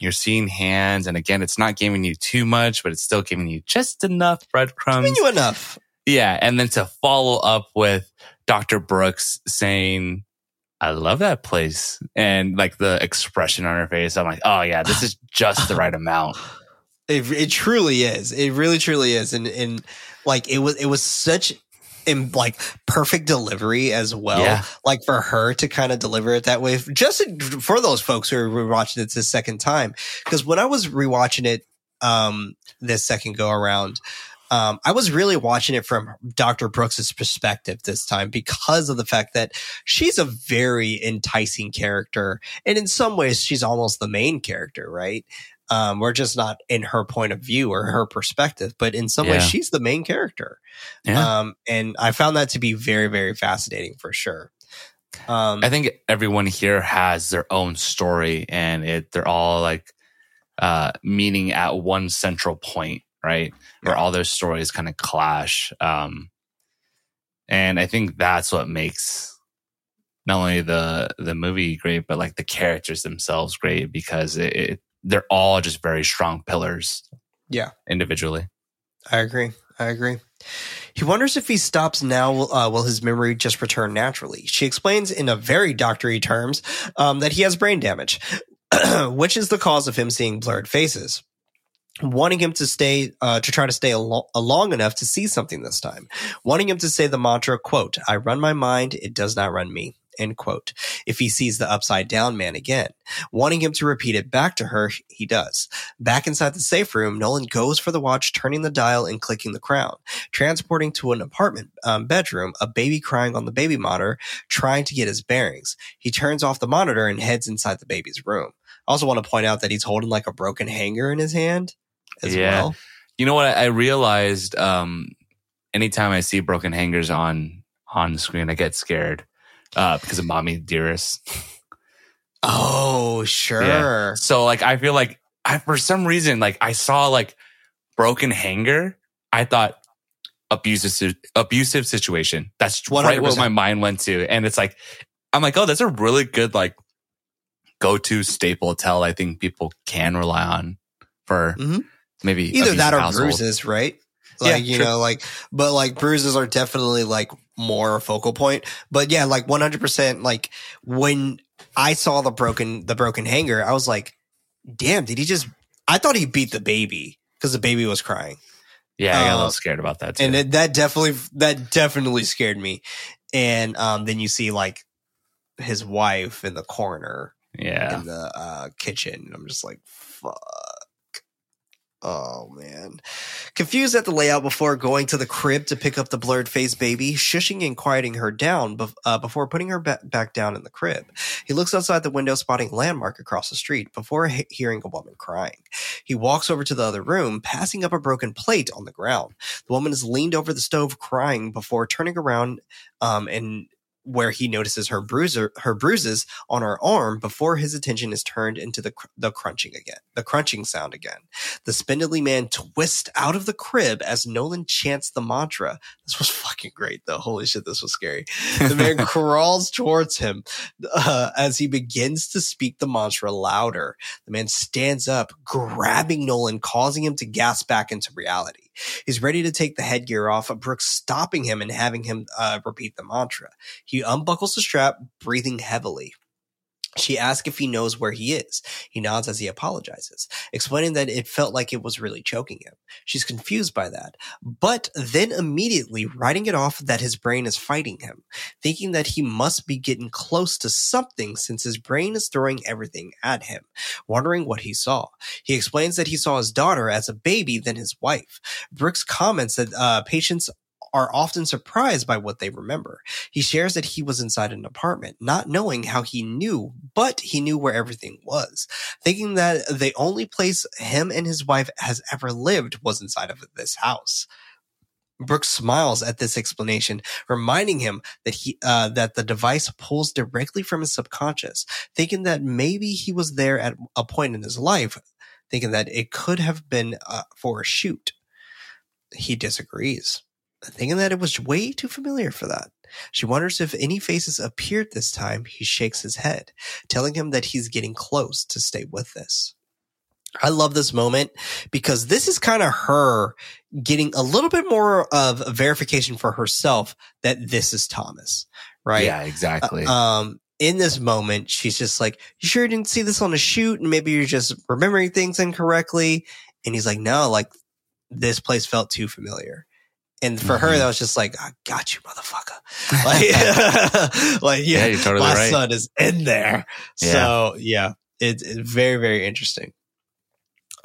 You're seeing hands and again it's not giving you too much but it's still giving you just enough breadcrumbs giving you enough. yeah and then to follow up with dr brooks saying i love that place and like the expression on her face i'm like oh yeah this is just the right amount It, it truly is. It really, truly is. And, and like, it was, it was such, in like perfect delivery as well. Yeah. Like for her to kind of deliver it that way, just for those folks who are rewatching it the second time. Because when I was rewatching it, um, this second go around, um, I was really watching it from Dr. Brooks's perspective this time because of the fact that she's a very enticing character. And in some ways, she's almost the main character, right? Um, we're just not in her point of view or her perspective, but in some ways, she's the main character. yeah Um, and I found that to be very, very fascinating for sure. Um, I think everyone here has their own story and it they're all like uh meaning at one central point, right? Where all their stories kind of clash. Um and I think that's what makes not only the the movie great, but like the characters themselves great because it, it they're all just very strong pillars. Yeah. Individually. I agree. I agree. He wonders if he stops now, uh, will his memory just return naturally? She explains in a very doctory terms um, that he has brain damage, which is the cause of him seeing blurred faces. Wanting him to stay, uh, to try to stay al- long enough to see something this time. Wanting him to say the mantra, quote, I run my mind, it does not run me, end quote. If he sees the upside down man again. Wanting him to repeat it back to her, he does. Back inside the safe room, Nolan goes for the watch, turning the dial and clicking the crown, transporting to an apartment um, bedroom, a baby crying on the baby monitor, trying to get his bearings. He turns off the monitor and heads inside the baby's room. I also want to point out that he's holding like a broken hanger in his hand as Yeah. well. You know what? I realized um, anytime I see broken hangers on on the screen, I get scared uh, because of Mommy Dearest. Oh, sure. So like, I feel like I for some reason like I saw like broken hanger. I thought abusive abusive situation. That's right what my mind went to, and it's like I'm like, oh, that's a really good like go to staple tell. I think people can rely on for Mhm. maybe Either that or household. bruises, right? Like, Yeah, you true. know, like, but like bruises are definitely like more a focal point. But yeah, like 100%, like when I saw the broken, the broken hanger, I was like, damn, did he just, I thought he beat the baby because the baby was crying. Yeah, I got a Uh, little scared about that too. And it, that definitely, that definitely scared me. And, um, then you see like his wife in the corner yeah. in the uh, kitchen. And I'm just like, fuck. Oh man. Confused at the layout before going to the crib to pick up the blurred faced baby, shushing and quieting her down uh, before putting her ba- back down in the crib. He looks outside the window, spotting landmark across the street before he- hearing a woman crying. He walks over to the other room, passing up a broken plate on the ground. The woman is leaned over the stove crying before turning around um, and where he notices her bruiser her bruises on her arm before his attention is turned into the cr- the crunching again the crunching sound again. The spindly man twists out of the crib as nolan chants the mantra. This was fucking great though. Holy shit this was scary. The man crawls towards him uh, as he begins to speak the mantra louder. The man stands up grabbing nolan causing him to gasp back into reality he's ready to take the headgear off but brooks stopping him and having him uh, repeat the mantra he unbuckles the strap, breathing heavily. She asks if he knows where he is. He nods as he apologizes, explaining that it felt like it was really choking him. She's confused by that, but then immediately writing it off that his brain is fighting him, thinking that he must be getting close to something since his brain is throwing everything at him, wondering what he saw. He explains that he saw his daughter as a baby, then his wife. Brooks comments that uh, patients are often surprised by what they remember. He shares that he was inside an apartment, not knowing how he knew, but he knew where everything was, thinking that the only place him and his wife has ever lived was inside of this house. Brooks smiles at this explanation, reminding him that he uh, that the device pulls directly from his subconscious, thinking that maybe he was there at a point in his life, thinking that it could have been uh, for a shoot. He disagrees thinking that it was way too familiar for that. She wonders if any faces appeared this time. He shakes his head, telling him that he's getting close to stay with this. I love this moment because this is kind of her getting a little bit more of a verification for herself that this is Thomas, right? Yeah, exactly. Um, in this moment, she's just like, "You sure didn't see this on a shoot, and maybe you're just remembering things incorrectly." And he's like, "No, like this place felt too familiar." And for her, Mhm. that was just like, "I got you, motherfucker!" Like, like yeah, yeah, totally my right. son is in there. Yeah. So yeah, it's, it's very very interesting.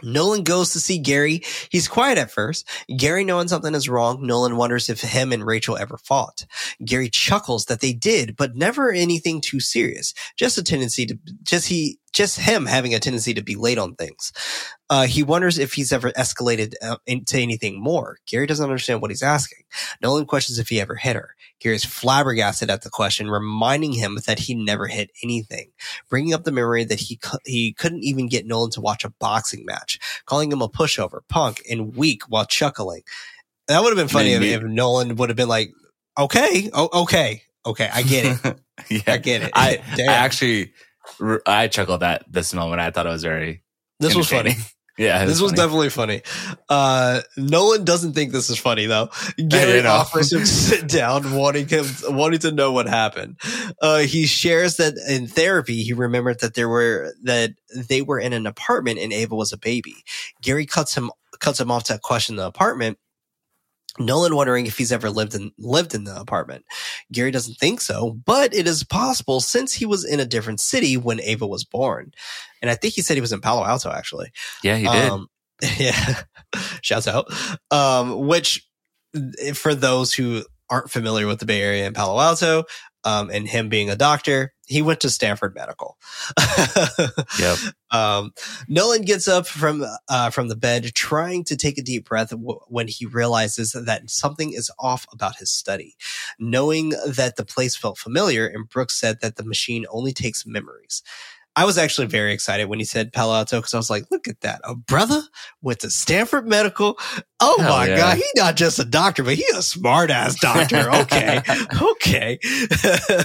Nolan goes to see Gary. He's quiet at first. Gary knowing something is wrong, Nolan wonders if him and Rachel ever fought. Gary chuckles that they did, but never anything too serious. Just a tendency to just he just him having a tendency to be late on things. Uh, he wonders if he's ever escalated uh, into anything more. Gary doesn't understand what he's asking. Nolan questions if he ever hit her. Gary's flabbergasted at the question, reminding him that he never hit anything, bringing up the memory that he cou- he couldn't even get Nolan to watch a boxing match, calling him a pushover, punk, and weak while chuckling. That would have been funny if, if Nolan would have been like, "Okay, oh, okay, okay, I get it." yeah, I get it. I, I actually, I chuckled at this moment. I thought it was very. This was funny. Yeah, it This was funny. definitely funny. Uh, Nolan doesn't think this is funny though. Gary offers him to sit down, wanting him, wanting to know what happened. Uh, he shares that in therapy, he remembered that there were, that they were in an apartment and Ava was a baby. Gary cuts him, cuts him off to question the apartment. Nolan wondering if he's ever lived in lived in the apartment. Gary doesn't think so, but it is possible since he was in a different city when Ava was born. And I think he said he was in Palo Alto actually. Yeah, he did. Um, yeah. Shouts out. Um, which eh, for those who aren't familiar with the Bay Area and Palo Alto, um, and him being a doctor, he went to Stanford Medical. Yep. Um, Nolan gets up from uh, from the bed, trying to take a deep breath w- when he realizes that something is off about his study. Knowing that the place felt familiar, and Brooks said that the machine only takes memories. I was actually very excited when he said Palo Alto because I was like, "Look at that! A brother went to Stanford Medical. Oh Hell my yeah. god, he's not just a doctor, but he's a smart ass doctor. Okay, okay."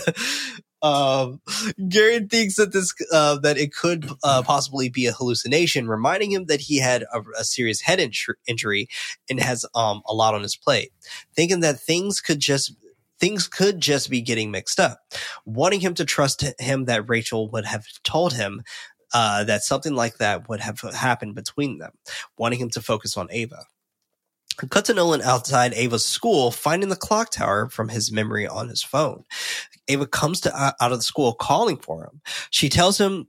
um, Gary thinks that this uh, that it could uh, possibly be a hallucination, reminding him that he had a, a serious head inju- injury and has um, a lot on his plate. Thinking that things could just things could just be getting mixed up, wanting him to trust him that Rachel would have told him. Uh, that something like that would have happened between them, wanting him to focus on Ava. Cut to Nolan outside Ava's school, finding the clock tower from his memory on his phone. Ava comes to uh, out of the school calling for him. She tells him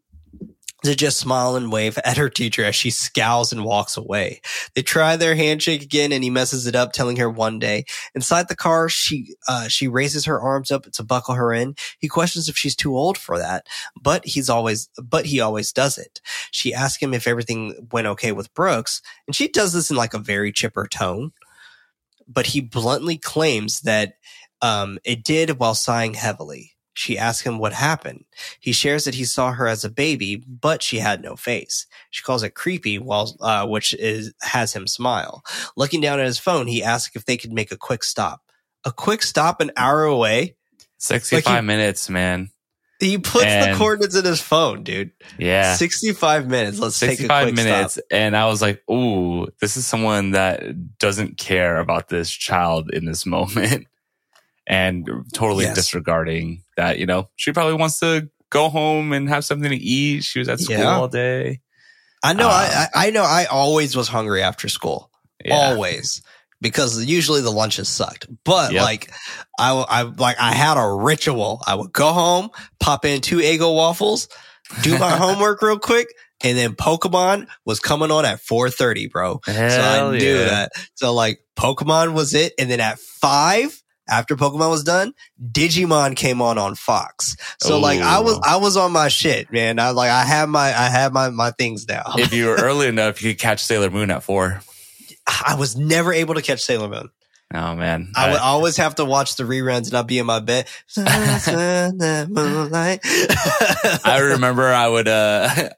to just smile and wave at her teacher as she scowls and walks away. They try their handshake again and he messes it up, telling her one day. Inside the car, she uh, she raises her arms up to buckle her in. He questions if she's too old for that, but he's always but he always does it. She asks him if everything went okay with Brooks, and she does this in like a very chipper tone. But he bluntly claims that um, it did while sighing heavily. She asks him what happened. He shares that he saw her as a baby, but she had no face. She calls it creepy, while uh, which is has him smile. Looking down at his phone, he asks if they could make a quick stop. A quick stop an hour away. 65 Like he- minutes, man. He puts the coordinates in his phone, dude. Yeah. Sixty-five minutes. Let's take a 65 quick minutes. stop. And I was like, ooh, this is someone that doesn't care about this child in this moment and totally Yes. disregarding that, you know, she probably wants to go home and have something to eat. She was at school Yeah. all day. I know. Um, I, I know. I always was hungry after school. Yeah. always because usually the lunches sucked but Yep. like I, I like i had a ritual i would go home pop in two Eggo waffles do my homework real quick and then pokemon was coming on at 4.30 bro so i knew yeah. that so like pokemon was it and then at five after pokemon was done digimon came on on fox so like i was i was on my shit man i like i had my i had my my things now If you were early enough, you could catch Sailor Moon at four. i was never able to catch sailor moon Oh, man. I would I- always have to watch the reruns and I'd be in my bed. Moonlight. I remember I would uh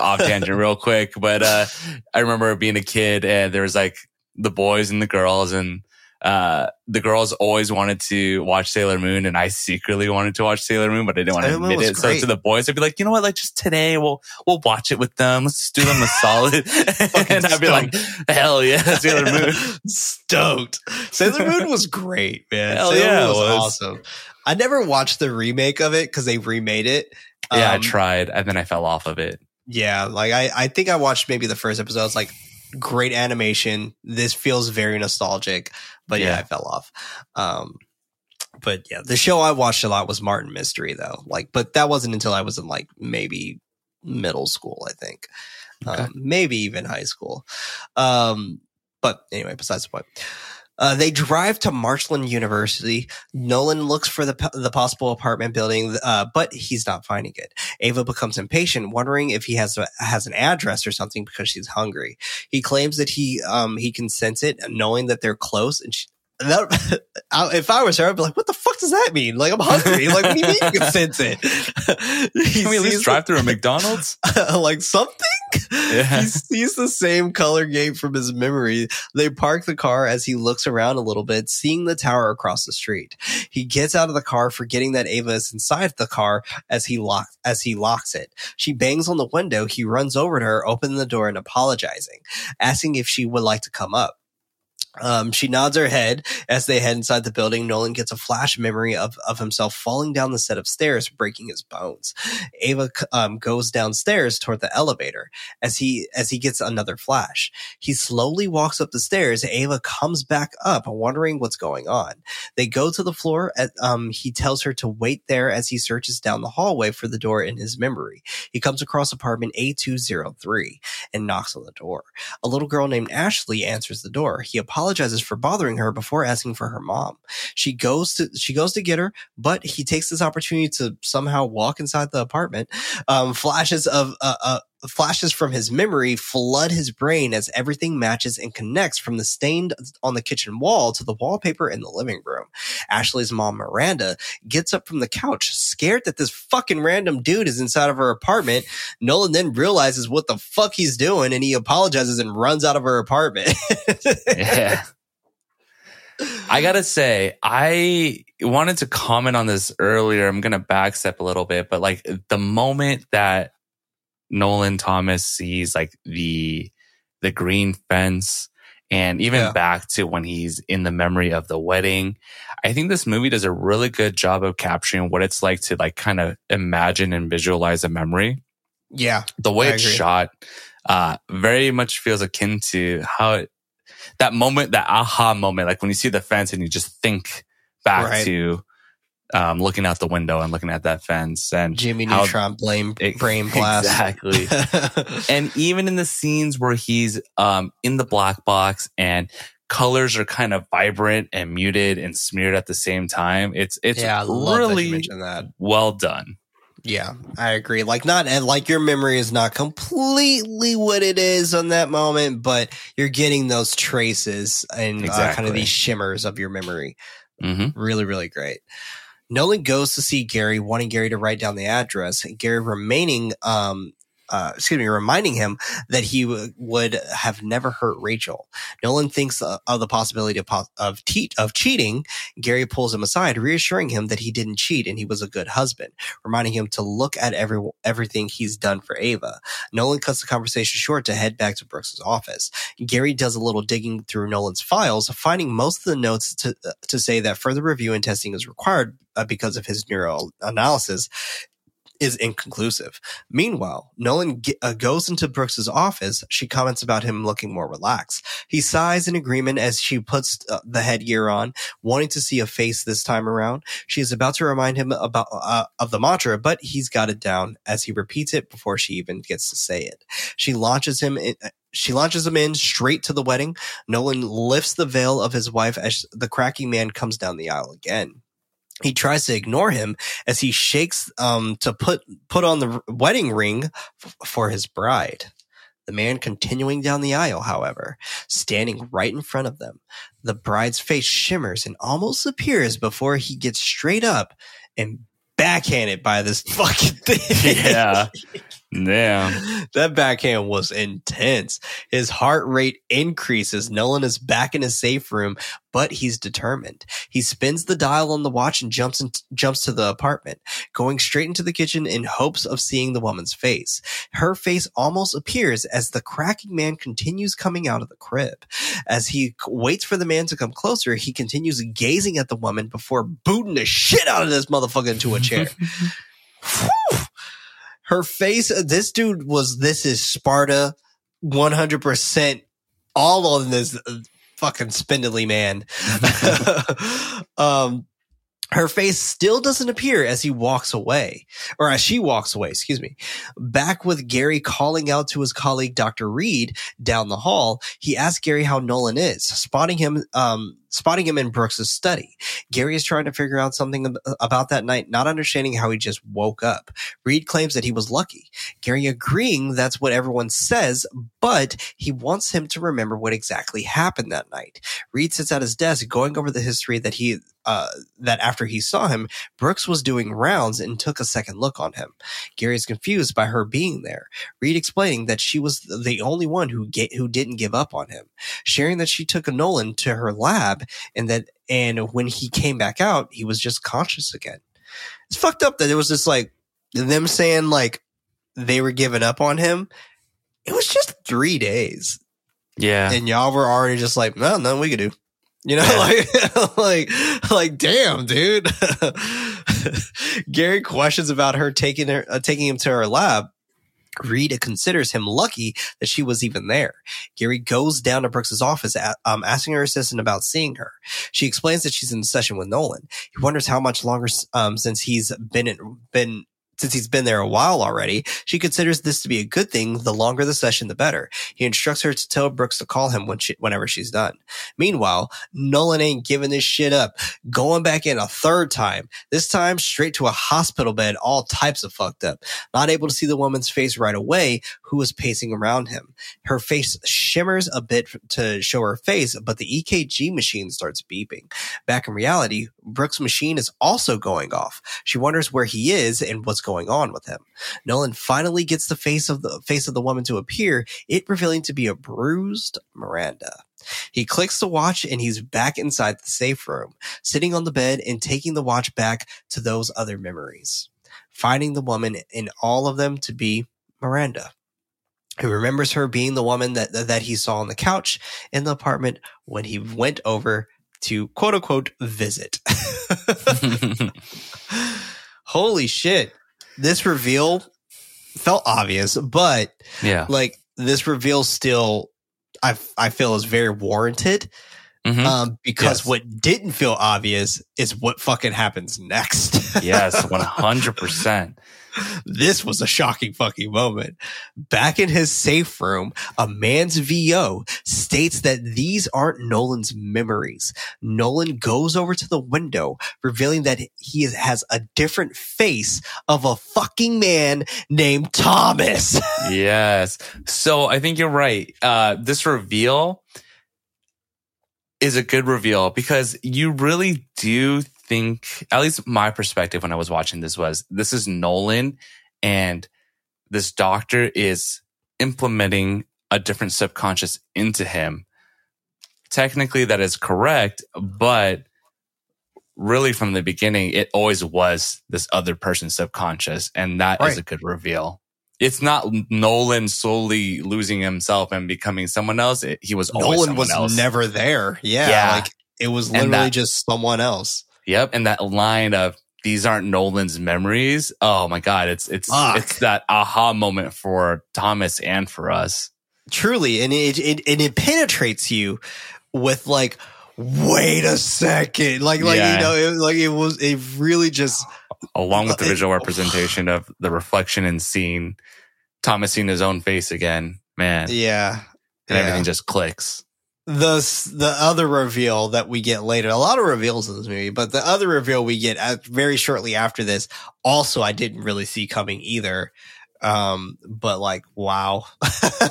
off tangent real quick, but uh I remember being a kid and there was like the boys and the girls and uh the girls always wanted to watch Sailor Moon and I secretly wanted to watch Sailor Moon, but I didn't want to Sailor admit was it. So great. to the boys, I'd be like, you know what, like just today we'll we'll watch it with them. Let's just do them a solid. and I'd be like, hell yeah, Sailor Moon. Stoked. Sailor Moon was great, man. Hell Sailor yeah, Moon it was, was. awesome. I never watched the remake of it because they remade it. yeah, I Um, tried and then I fell off of it. Yeah, like I, I think I watched maybe the first episode. It's like great animation. This feels very nostalgic, but yeah, Yeah. I fell off. Um, but yeah, the show I watched a lot was Martin Mystery though. Like, but that wasn't until I was in like maybe middle school, I think, Okay. um, maybe even high school. Um, but anyway, besides the point. Uh, they drive to Marshland University. Nolan looks for the the possible apartment building, uh, but he's not finding it. Ava becomes impatient, wondering if he has a, has an address or something because she's hungry. He claims that he um he can sense it, knowing that they're close, and she, that, I- if I was her, I'd be like, "What the fuck does that mean? Like, I'm hungry. Like, what do you mean you can sense it? Can we at least drive through a McDonald's? like something. Yeah. He sees the same color gate from his memory. They park the car as he looks around a little bit, seeing the tower across the street. He gets out of the car, forgetting that Ava is inside the car as he locks as he locks it. She bangs on the window. He runs over to her, opening the door and apologizing, asking if she would like to come up. Um, she nods her head as they head inside the building. Nolan gets a flash memory of, of himself falling down the set of stairs, breaking his bones. Ava um, goes downstairs toward the elevator as he as he gets another flash. He slowly walks up the stairs. Ava comes back up, wondering what's going on. They go to the floor. At, um, he tells her to wait there as he searches down the hallway for the door in his memory. He comes across apartment A203 and knocks on the door. A little girl named Ashley answers the door. He apologizes for bothering her before asking for her mom. She goes to she goes to get her, but he takes this opportunity to somehow walk inside the apartment. Um, flashes of uh, uh, flashes from his memory flood his brain as everything matches and connects from the stain on the kitchen wall to the wallpaper in the living room. Ashley's mom, Miranda, gets up from the couch, scared that this fucking random dude is inside of her apartment. Nolan then realizes what the fuck he's doing and he apologizes and runs out of her apartment. yeah. I gotta say, I wanted to comment on this earlier. I'm gonna backstep a little bit, but like the moment that Nolan Thomas sees like the the green fence and even Yeah. back to when he's in the memory of the wedding, I think this movie does a really good job of capturing what it's like to like kind of imagine and visualize a memory yeah. the way I it's agree. shot uh very much feels akin to how it, that moment that aha moment like when you see the fence and you just think back Right. to um looking out the window and looking at that fence and Jimmy how- Neutron blame it- brain blast. exactly and even in the scenes where he's um in the black box and colors are kind of vibrant and muted and smeared at the same time it's it's yeah, really well done Yeah, I agree. Like not and like your memory is not completely what it is on that moment, but you're getting those traces and uh, kind of these shimmers of your memory. hmm Really, really great. Nolan goes to see Gary, wanting Gary to write down the address. Gary remaining, um, uh, excuse me, reminding him that he w- would have never hurt Rachel. Nolan thinks uh, of the possibility of, of, te- of cheating. Gary pulls him aside, reassuring him that he didn't cheat and he was a good husband, reminding him to look at every everything he's done for Ava. Nolan cuts the conversation short to head back to Brooks's office. Gary does a little digging through Nolan's files, finding most of the notes to to say that further review and testing is required uh, because of his neural analysis is inconclusive. Meanwhile, Nolan ge- uh, goes into Brooks's office. She comments about him looking more relaxed. He sighs in agreement as she puts uh, the headgear on, wanting to see a face this time around. She is about to remind him about uh, of the mantra, but he's got it down as he repeats it before she even gets to say it. She launches him in, she launches him in straight to the wedding. Nolan lifts the veil of his wife as the cracking man comes down the aisle again. He tries to ignore him as he shakes um, to put put on the wedding ring f- for his bride. The man continuing down the aisle, however, standing right in front of them. The bride's face shimmers and almost appears before he gets straight up and backhanded by this fucking thing. yeah yeah that backhand was intense. His heart rate increases. Nolan is back in his safe room, but he's determined. He spins the dial on the watch and jumps in, jumps to the apartment, going straight into the kitchen in hopes of seeing the woman's face. Her face almost appears as the cracking man continues coming out of the crib. As he waits for the man to come closer, he continues gazing at the woman before booting the shit out of this motherfucker into a chair. Her face, this dude was, this is Sparta 100% all on this uh, fucking spindly man. um, Her face still doesn't appear as he walks away, or as she walks away, excuse me. Back with Gary calling out to his colleague, Dr. Reed, down the hall, he asks Gary how Nolan is, spotting him, um, spotting him in Brooks's study. Gary is trying to figure out something about that night, not understanding how he just woke up. Reed claims that he was lucky. Gary agreeing that's what everyone says, but he wants him to remember what exactly happened that night. Reed sits at his desk going over the history that he uh, that after he saw him, Brooks was doing rounds and took a second look on him. Gary is confused by her being there. Reed explaining that she was the only one who get, who didn't give up on him, sharing that she took a Nolan to her lab and that and when he came back out, he was just conscious again. It's fucked up that it was just like them saying like they were giving up on him. It was just three days Yeah. and y'all were already just like, no, nothing we could do. You know, Yeah. like, like, like, damn, dude. Gary questions about her taking her, uh, taking him to her lab. Rita considers him lucky that she was even there. Gary goes down to Brooks's office, um, asking her assistant about seeing her. She explains that she's in session with Nolan. He wonders how much longer, um, since he's been in, been since he's been there a while already, she considers this to be a good thing. The longer the session, the better. He instructs her to tell Brooks to call him when she, whenever she's done. Meanwhile, Nolan ain't giving this shit up, going back in a third time. This time straight to a hospital bed, all types of fucked up. Not able to see the woman's face right away, who was pacing around him. Her face shimmers a bit to show her face, but the EKG machine starts beeping. Back in reality, Brooks' machine is also going off. She wonders where he is and what's going on with him. Nolan finally gets the face of the face of the woman to appear, it revealing to be a bruised Miranda. He clicks the watch and he's back inside the safe room, sitting on the bed and taking the watch back to those other memories, finding the woman in all of them to be Miranda. He remembers her being the woman that that he saw on the couch in the apartment when he went over to quote unquote visit. Holy shit. This reveal felt obvious, but yeah. like this reveal still I I feel is very warranted. Mhm. Um, because Yes. what didn't feel obvious is what fucking happens next. yes. 100%. this was a shocking fucking moment. Back in his safe room, a man's VO states that these aren't Nolan's memories. Nolan goes over to the window, revealing that he has a different face of a fucking man named Thomas. yes. So I think you're right. Uh, this reveal is a good reveal because you really do think, at least my perspective when I was watching this was this is Nolan and this doctor is implementing a different subconscious into him. Technically, that is correct, but really from the beginning, it always was this other person's subconscious. And that is Right. a good reveal. It's not Nolan slowly losing himself and becoming someone else. It, he was always Nolan was else. never there. Yeah, Yeah. like it was literally that- just someone else. Yep, and that line of these aren't Nolan's memories. Oh my god, it's it's Fuck. it's that aha moment for Thomas and for us. Truly, and it, it and it penetrates you with like, wait a second, like like Yeah. you know, it, like it was it really just Along with the uh, visual representation of the reflection and seeing Thomas seeing his own face again, man, yeah. and yeah. everything just clicks. the the other reveal that we get later, a lot of reveals in this movie, but the other reveal we get at, very shortly after this, also I didn't really see coming either. Um, but like, wow.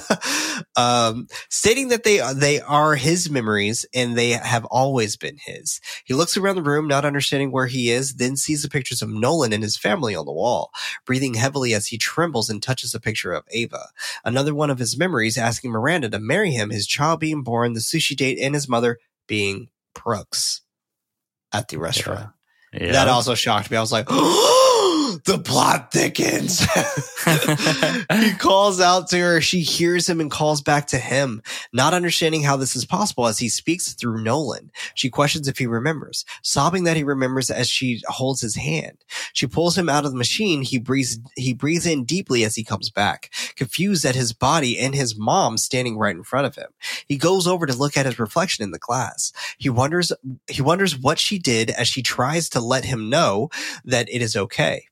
um, stating that they they are his memories and they have always been his. He looks around the room, not understanding where he is, then sees the pictures of Nolan and his family on the wall, breathing heavily as he trembles and touches a picture of Ava another one of his memories asking Miranda to marry him, his child being born, the sushi date, and his mother being Brooks at the restaurant. Yeah. That also shocked me. I was like, the plot thickens. he calls out to her. She hears him and calls back to him, not understanding how this is possible as he speaks through Nolan. She questions if he remembers, sobbing that he remembers as she holds his hand. She pulls him out of the machine. He breathes, he breathes in deeply as he comes back, confused at his body and his mom standing right in front of him. He goes over to look at his reflection in the glass. He wonders, he wonders what she did as she tries to let him know that it is okay.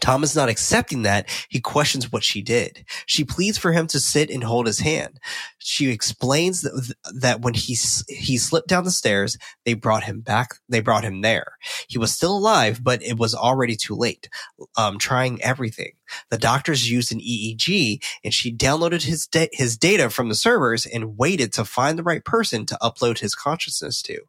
Tom is not accepting that. He questions what she did. She pleads for him to sit and hold his hand. She explains that, that when he he slipped down the stairs, they brought him back. They brought him there. He was still alive, but it was already too late. Um, trying everything. The doctors used an EEG, and she downloaded his da- his data from the servers and waited to find the right person to upload his consciousness to.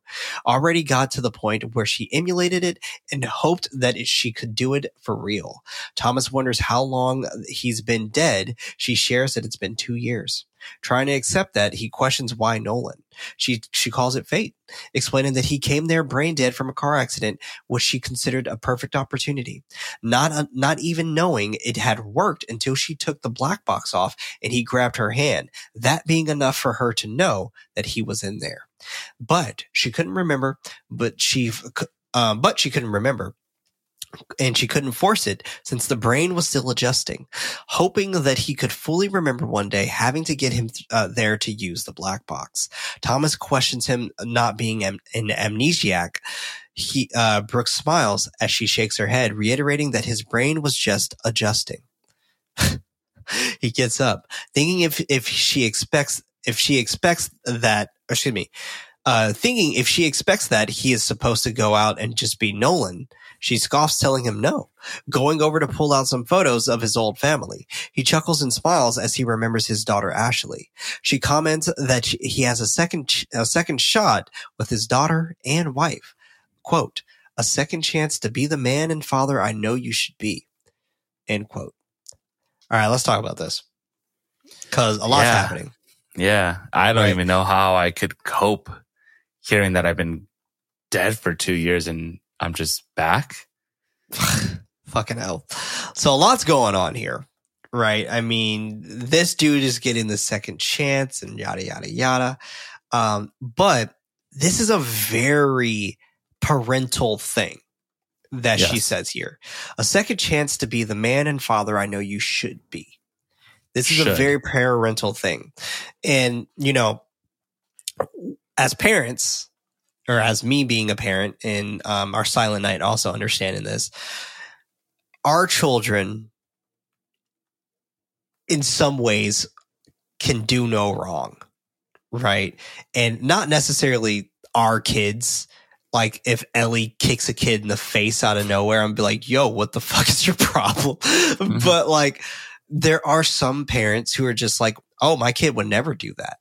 Already got to the point where she emulated it and hoped that it, she could do it for real. Thomas wonders how long he's been dead. She shares that it's been two years. Trying to accept that, he questions why Nolan. She she calls it fate, explaining that he came there brain dead from a car accident, which she considered a perfect opportunity. Not uh, not even knowing it had worked until she took the black box off and he grabbed her hand. That being enough for her to know that he was in there. But she couldn't remember. But she um, but she couldn't remember and she couldn't force it since the brain was still adjusting, hoping that he could fully remember one day having to get him uh, there to use the black box. Thomas questions him not being am- an amnesiac. He, uh, Brooks smiles as she shakes her head, reiterating that his brain was just adjusting. he gets up, thinking if, if she expects, if she expects that, excuse me, uh, thinking if she expects that he is supposed to go out and just be Nolan, she scoffs, telling him no, going over to pull out some photos of his old family. He chuckles and smiles as he remembers his daughter Ashley. She comments that he has a second, a second shot with his daughter and wife. Quote, a second chance to be the man and father I know you should be. End quote. All right, let's talk about this because a lot's Yeah. happening. Yeah. I don't Right. even know how I could cope hearing that I've been dead for two years and I'm just back. Fucking hell. So a lot's going on here, right? I mean, this dude is getting the second chance and yada, yada, yada. Um, but this is a very parental thing that she says here. A second chance to be the man and father I know you should be. This is a very parental thing. And, you know, as parents, or as me being a parent and um, our silent night also understanding this, our children, in some ways, can do no wrong, right? And not necessarily our kids. Like if Ellie kicks a kid in the face out of nowhere, I'm be like, "Yo, what the fuck is your problem?" But like, there are some parents who are just like, "Oh, my kid would never do that."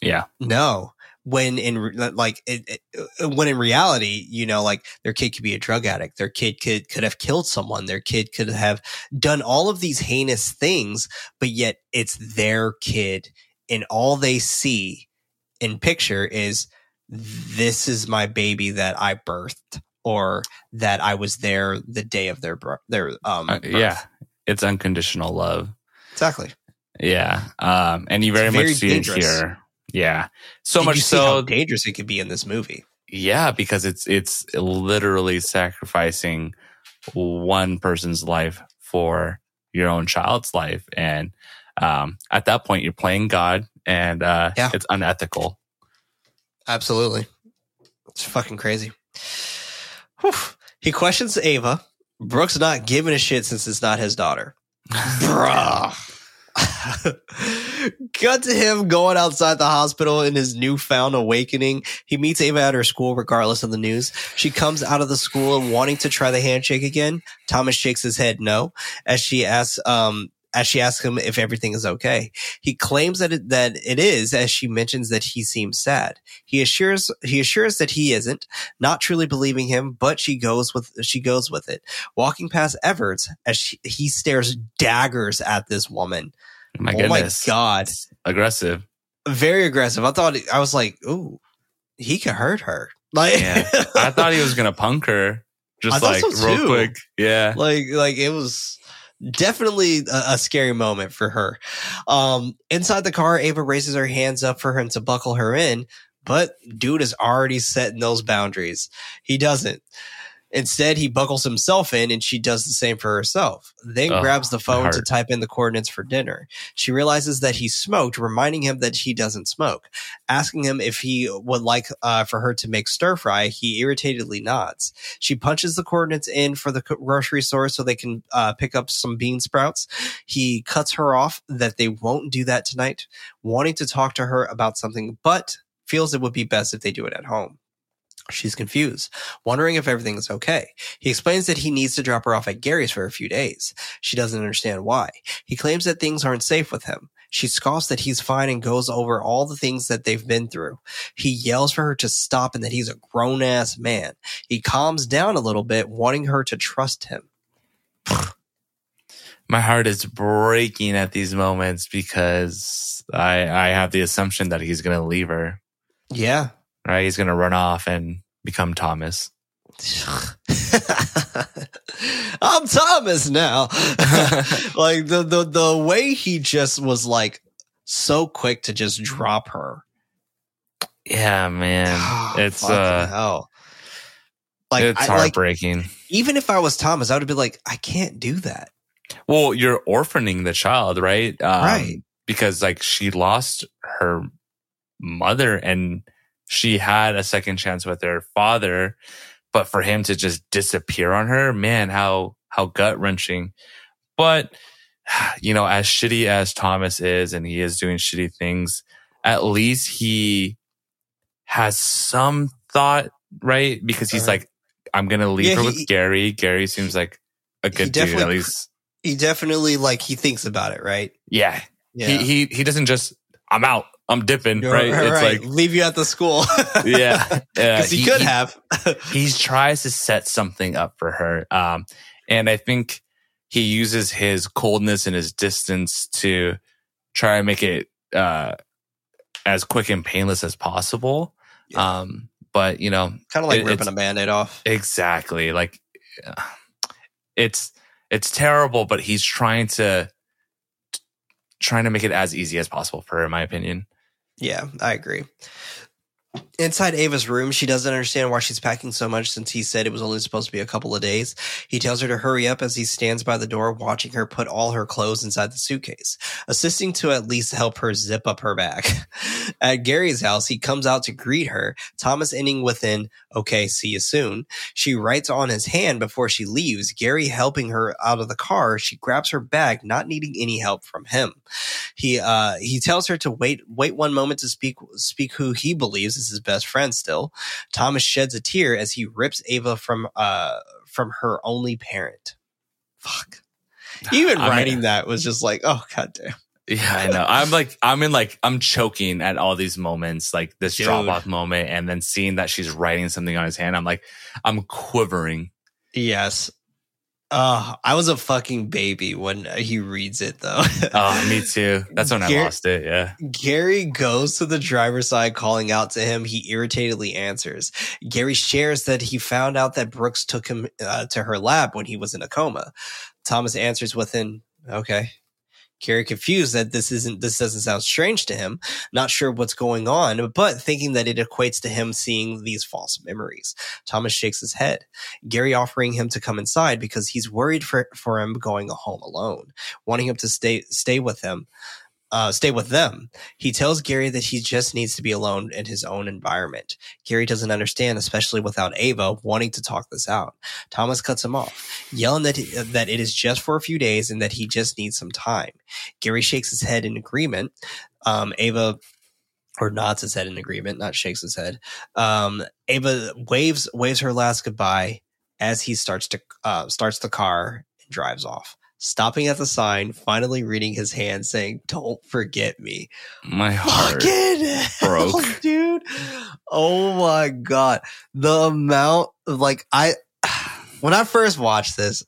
Yeah. No. When in like it, it, when in reality, you know, like their kid could be a drug addict, their kid could could have killed someone, their kid could have done all of these heinous things, but yet it's their kid, and all they see in picture is this is my baby that I birthed, or that I was there the day of their their um Uh, birth. yeah. It's unconditional love. exactly. Yeah. Um, and you very, very much see dangerous. it here. Yeah. So Did much you see how so dangerous it could be in this movie. Yeah, because it's it's literally sacrificing one person's life for your own child's life, and um, at that point, you're playing God, and uh, Yeah. it's unethical. Absolutely. It's fucking crazy. Whew. He questions Ava. Brooks not giving a shit since it's not his daughter. Bruh. Cut to him going outside the hospital in his newfound awakening. He meets Ava at her school regardless of the news. She comes out of the school and wanting to try the handshake again. Thomas shakes his head no as she asks, um, as she asks him if everything is okay. He claims that it, that it is as she mentions that he seems sad. He assures he assures that he isn't, not truly believing him, but she goes with she goes with it. Walking past Everts as she, he stares daggers at this woman. My oh goodness, my god, aggressive. very aggressive. I thought I was like, ooh, he could hurt her. Like, Yeah. I thought he was gonna punk her. Just thought like so real too. quick. Yeah. like like it was definitely a, a scary moment for her um inside the car ava raises her hands up for him to buckle her in but dude is already setting those boundaries he doesn't instead he buckles himself in and she does the same for herself then Oh, grabs the phone to type in the coordinates for dinner she realizes that he smoked reminding him that he doesn't smoke asking him if he would like uh, for her to make stir fry he irritatedly nods she punches the coordinates in for the grocery store so they can uh, pick up some bean sprouts. He cuts her off that they won't do that tonight, wanting to talk to her about something, but feels it would be best if they do it at home. She's confused, wondering if everything is okay. He explains that he needs to drop her off at Gary's for a few days. She doesn't understand why. He claims that things aren't safe with him. She scoffs that he's fine and goes over all the things that they've been through. He yells for her to stop and that he's a grown ass man. He calms down a little bit, wanting her to trust him. My heart is breaking at these moments because I I have the assumption that he's gonna leave her. Yeah. Right? He's gonna run off and become Thomas. I'm Thomas now. like the, the the way he just was like so quick to just drop her. Yeah, man. It's uh hell. Like, it's I, like heartbreaking. even if I was Thomas, I would be like, I can't do that. well, you're orphaning the child, right? Um, Right. Because like she lost her mother and she had a second chance with her father, but for him to just disappear on her, man, how how gut wrenching. But you know, as shitty as Thomas is, and he is doing shitty things, at least he has some thought, right? Because he's Right. like, I'm gonna leave Yeah, her he- with Gary. Gary seems like a good dude, at least. He definitely like he thinks about it, right? Yeah. Yeah. He he he doesn't just I'm out. I'm dipping, right? It's like leave you at the school. yeah. Because he, could have. he tries to set something up for her. Um, and I think he uses his coldness and his distance to try and make it uh, as quick and painless as possible. Yeah. Um, but you know, kind of like it- ripping a band-aid off. exactly like it's it's terrible, but he's trying to trying to make it as easy as possible for her, in my opinion. Yeah, I agree. Inside Ava's room, she doesn't understand why she's packing so much since he said it was only supposed to be a couple of days. He tells her to hurry up as he stands by the door, watching her put all her clothes inside the suitcase, assisting to at least help her zip up her bag. At Gary's house, he comes out to greet her, Thomas ending with an, okay, see you soon. She writes on his hand before she leaves, Gary helping her out of the car. She grabs her bag, not needing any help from him. He uh he tells her to wait wait one moment to speak speak who he believes is his best friend still. Thomas sheds a tear as he rips Ava from uh from her only parent. Fuck. Even I mean- writing that was just like, oh god damn. Yeah, I know. I'm like, I'm in like, I'm choking at all these moments, like this Dude. drop off moment, and then seeing that she's writing something on his hand. I'm like, I'm quivering. Yes. Uh, I was a fucking baby when he reads it though. Oh, me too. That's when I lost it. Yeah. Gary goes to the driver's side calling out to him. He irritatedly answers. Gary shares that he found out that Brooks took him uh, to her lab when he was in a coma. Thomas answers with an, okay. Gary confused that this isn't, this doesn't sound strange to him, not sure what's going on, but thinking that it equates to him seeing these false memories. Thomas shakes his head. Gary offering him to come inside because he's worried for, for him going home alone, wanting him to stay, stay with him uh, stay with them. He tells Gary that he just needs to be alone in his own environment. Gary doesn't understand, especially without Ava wanting to talk this out. Thomas cuts him off, yelling that that it is just for a few days and that he just needs some time. Gary shakes his head in agreement. Um, Ava or nods his head in agreement, not shakes his head. Um, Ava waves waves her last goodbye as he starts to uh, starts the car and drives off. Stopping at the sign, finally reading his hand saying, Don't forget me. My heart. Fucking hell, broke. dude. Oh my God. The amount of like, I, when I first watched this,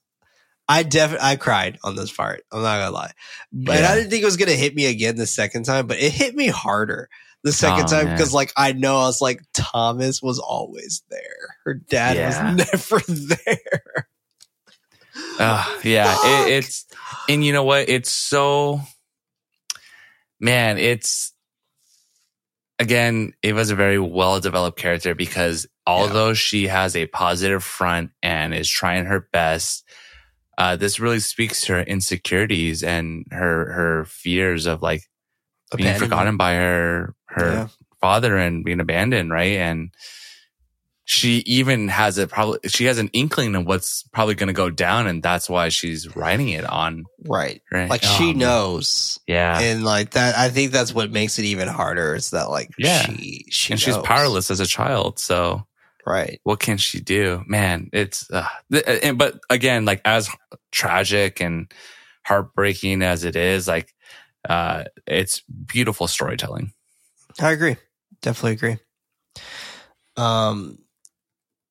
I definitely, I cried on this part. I'm not gonna lie. But Yeah. I didn't think it was gonna hit me again the second time, but it hit me harder the second Oh, time because like I know I was like Thomas was always there. Her dad Yeah. was never there. Uh, yeah, it, it's and you know what? It's so man. It's again, Ava's a very well developed character because although she has a positive front and is trying her best, uh, this really speaks to her insecurities and her her fears of like being forgotten by her her Yeah. father and being abandoned, right? And she even has a probably she has an inkling of what's probably going to go down, and that's why she's writing it on. Right. Right? Like Oh, she man. knows. yeah, And like that I think that's what makes it even harder. Is that like Yeah. she she and she's powerless as a child, so Right. what can she do? Man, it's uh, and but again, like as tragic and heartbreaking as it is, like uh, it's beautiful storytelling. I agree. Definitely agree. Um,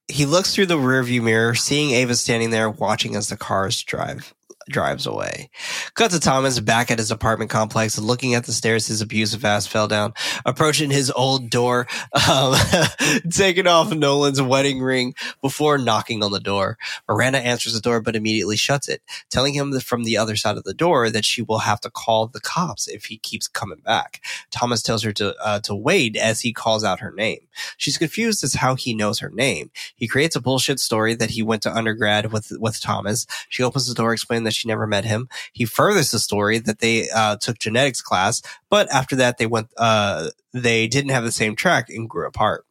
he looks through the rearview mirror, seeing Ava standing there watching as the cars drive drives away. Cut to Thomas back at his apartment complex, looking at the stairs his abusive ass fell down, approaching his old door, um, taking off Nolan's wedding ring before knocking on the door. Miranda answers the door but immediately shuts it, telling him from the other side of the door that she will have to call the cops if he keeps coming back. Thomas tells her to uh, to wait as he calls out her name. She's confused as how he knows her name. He creates a bullshit story that he went to undergrad with with Thomas. She opens the door, explaining that she never met him. He furthers the story that they uh, took genetics class, but after that they went uh, they didn't have the same track and grew apart.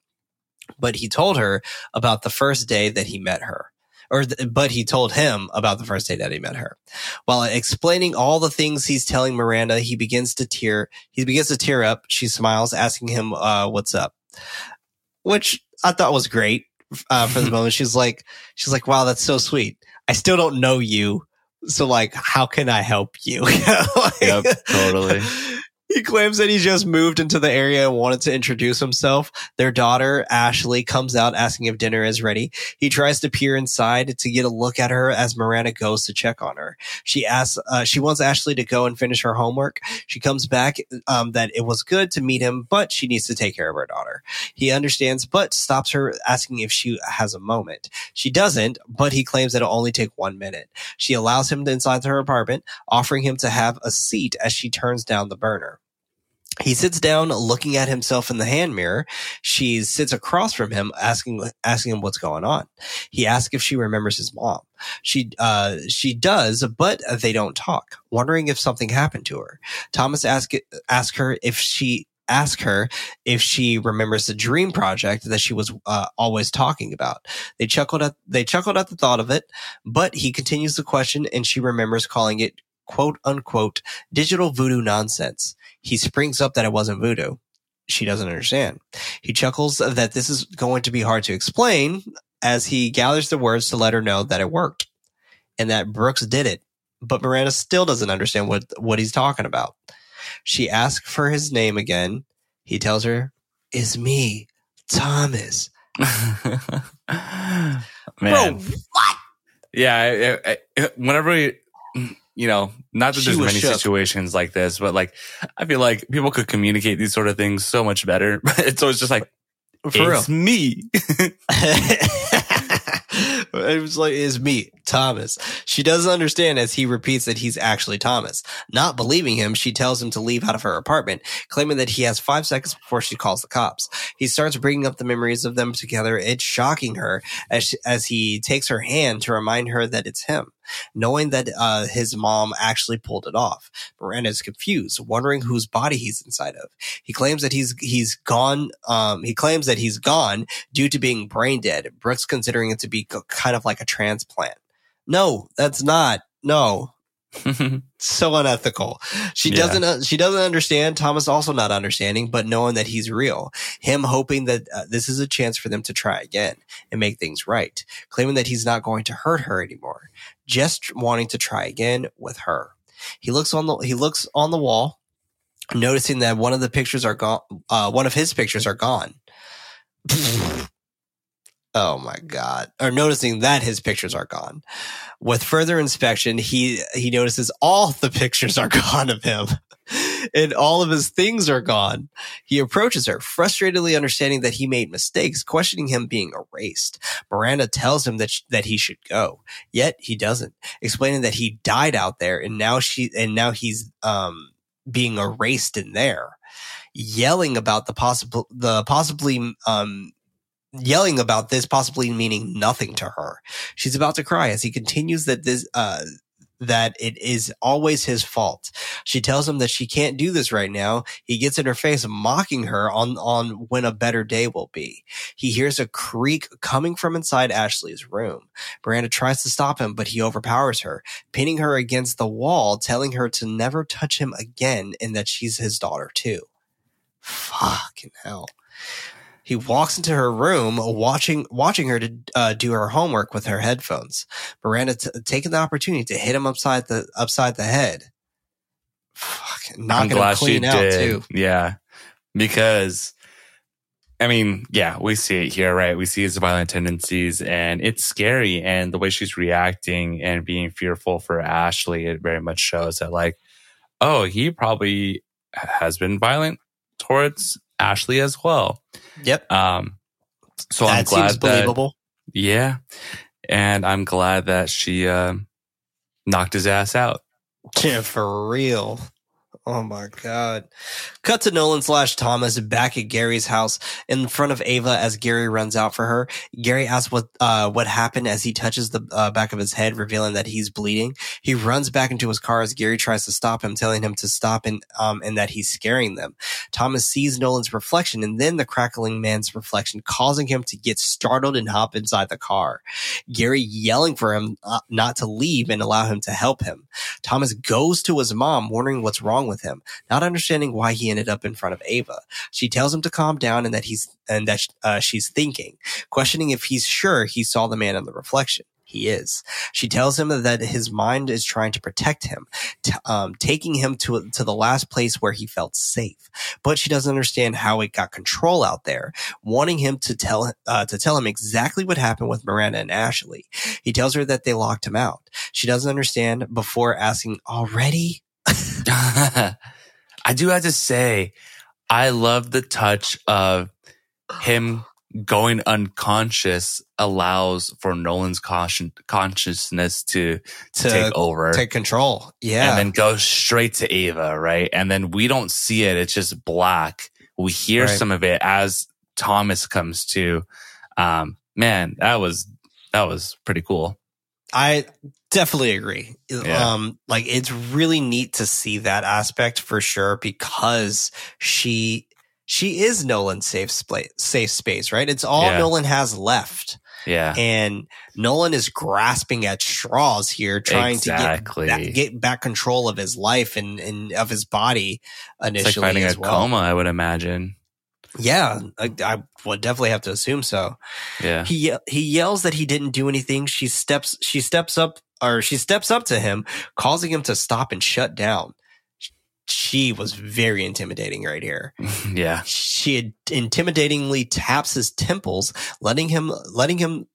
But he told her about the first day that he met her. Or, th- but he told him about the first day that he met her. While explaining all the things he's telling Miranda, he begins to tear. He begins to tear up. She smiles, asking him, uh, "What's up?" Which I thought was great uh, for the moment. She's like, she's like, "Wow, that's so sweet." I still don't know you, so like, how can I help you? Like- Yep, totally. He claims that he just moved into the area and wanted to introduce himself. Their daughter, Ashley, comes out asking if dinner is ready. He tries to peer inside to get a look at her as Miranda goes to check on her. She asks, uh, she wants Ashley to go and finish her homework. She comes back, um, that it was good to meet him, but she needs to take care of her daughter. He understands, but stops her asking if she has a moment. She doesn't, but he claims that it'll only take one minute. She allows him inside her apartment, offering him to have a seat as she turns down the burner. He sits down looking at himself in the hand mirror. She sits across from him asking asking him what's going on. He asks if she remembers his mom. She uh she does, but they don't talk, wondering if something happened to her. Thomas ask ask her if she ask her if she remembers the dream project that she was uh, always talking about. They chuckled at they chuckled at the thought of it, but he continues the question and she remembers calling it quote unquote digital voodoo nonsense. He springs up that it wasn't voodoo. She doesn't understand. He chuckles that this is going to be hard to explain as he gathers the words to let her know that it worked and that Brooks did it. But Miranda still doesn't understand what, what he's talking about. She asks for his name again. He tells her, is me, Thomas. Man, Bro, what? yeah. I, I, I- whenever we, you know, not that She there's many shook. situations like this, but like I feel like people could communicate these sort of things so much better. But it's always just like For it's real. me. it was like, is me, Thomas. She doesn't understand as he repeats that he's actually Thomas. Not believing him, she tells him to leave out of her apartment, claiming that he has five seconds before she calls the cops. He starts bringing up the memories of them together. It's shocking her as, she, as he takes her hand to remind her that it's him. Knowing that uh, his mom actually pulled it off, Miranda is confused, wondering whose body he's inside of. He claims that he's he's gone. Um, he claims that he's gone due to being brain dead. Brooks considering it to be kind of like a transplant. No, that's not. No, so unethical. She Yeah. doesn't. Uh, she doesn't understand. Thomas also not understanding, but knowing that he's real. Him hoping that uh, this is a chance for them to try again and make things right. Claiming that he's not going to hurt her anymore. Just wanting to try again with her. He looks on the. He looks on the wall, noticing that one of the pictures are gone. Uh, one of his pictures are gone. Oh my God. Or noticing that his pictures are gone. With further inspection, he, he notices all the pictures are gone of him. and all of his things are gone. He approaches her, frustratedly understanding that he made mistakes, questioning him being erased. Miranda tells him that sh- that he should go, yet he doesn't, explaining that he died out there and now she and now he's um being erased in there, yelling about the possible the possibly um yelling about this possibly meaning nothing to her. She's about to cry as he continues that this uh that it is always his fault. She tells him that she can't do this right now. He gets in her face mocking her on on when a better day will be. He hears a creak coming from inside Ashley's room. Miranda tries to stop him, but he overpowers her, pinning her against the wall, telling her to never touch him again and that she's his daughter too. Fucking hell. He walks into her room, watching watching her to uh, do her homework with her headphones. Miranda t- taking the opportunity to hit him upside the upside the head. Fuck, knocking him clean out did. too. Yeah. Because I mean, yeah, we see it here, right? We see his violent tendencies and it's scary. And the way she's reacting and being fearful for Ashley, it very much shows that, like, oh, he probably has been violent towards Ashley as well. Yep, Um, so I'm that glad seems that, believable. yeah. And I'm glad that she, uh, knocked his ass out. Yeah, for real. Oh my god. Cut to Nolan slash Thomas back at Gary's house in front of Ava as Gary runs out for her. Gary asks what uh what happened as he touches the uh, back of his head, revealing that he's bleeding. He runs back into his car as Gary tries to stop him, telling him to stop and um and that he's scaring them. Thomas sees Nolan's reflection and then the crackling man's reflection, causing him to get startled and hop inside the car. Gary yelling for him uh, not to leave and allow him to help him. Thomas goes to his mom, wondering what's wrong with him, not understanding why he ended up in front of Ava. She tells him to calm down and that he's and that uh, she's thinking, questioning if he's sure he saw the man in the reflection. He is. She tells him that his mind is trying to protect him, t- um, taking him to to the last place where he felt safe. But she doesn't understand how it got control out there, wanting him to tell uh, to tell him exactly what happened with Miranda and Ashley. He tells her that they locked him out. She doesn't understand before asking, "Already?" I do have to say, I love the touch of him going unconscious allows for Nolan's caution, consciousness to, to To take over Take control. Yeah. and then go straight to Ava, right? And then we don't see it. It's just black. We hear Right. some of it as Thomas comes to. Um, man, that was, that was pretty cool. I definitely agree. Yeah. Um, like it's really neat to see that aspect for sure because she she is Nolan's safe space, safe space, right? It's all Yeah. Nolan has left, Yeah. and Nolan is grasping at straws here, trying Exactly. to get back, get back control of his life and and of his body initially It's like fighting as a well. coma, I would imagine. Yeah, I, I would definitely have to assume so. Yeah. He he yells that he didn't do anything. She steps she steps up or she steps up to him, causing him to stop and shut down. She was very intimidating right here. yeah. She intimidatingly taps his temples, letting him letting him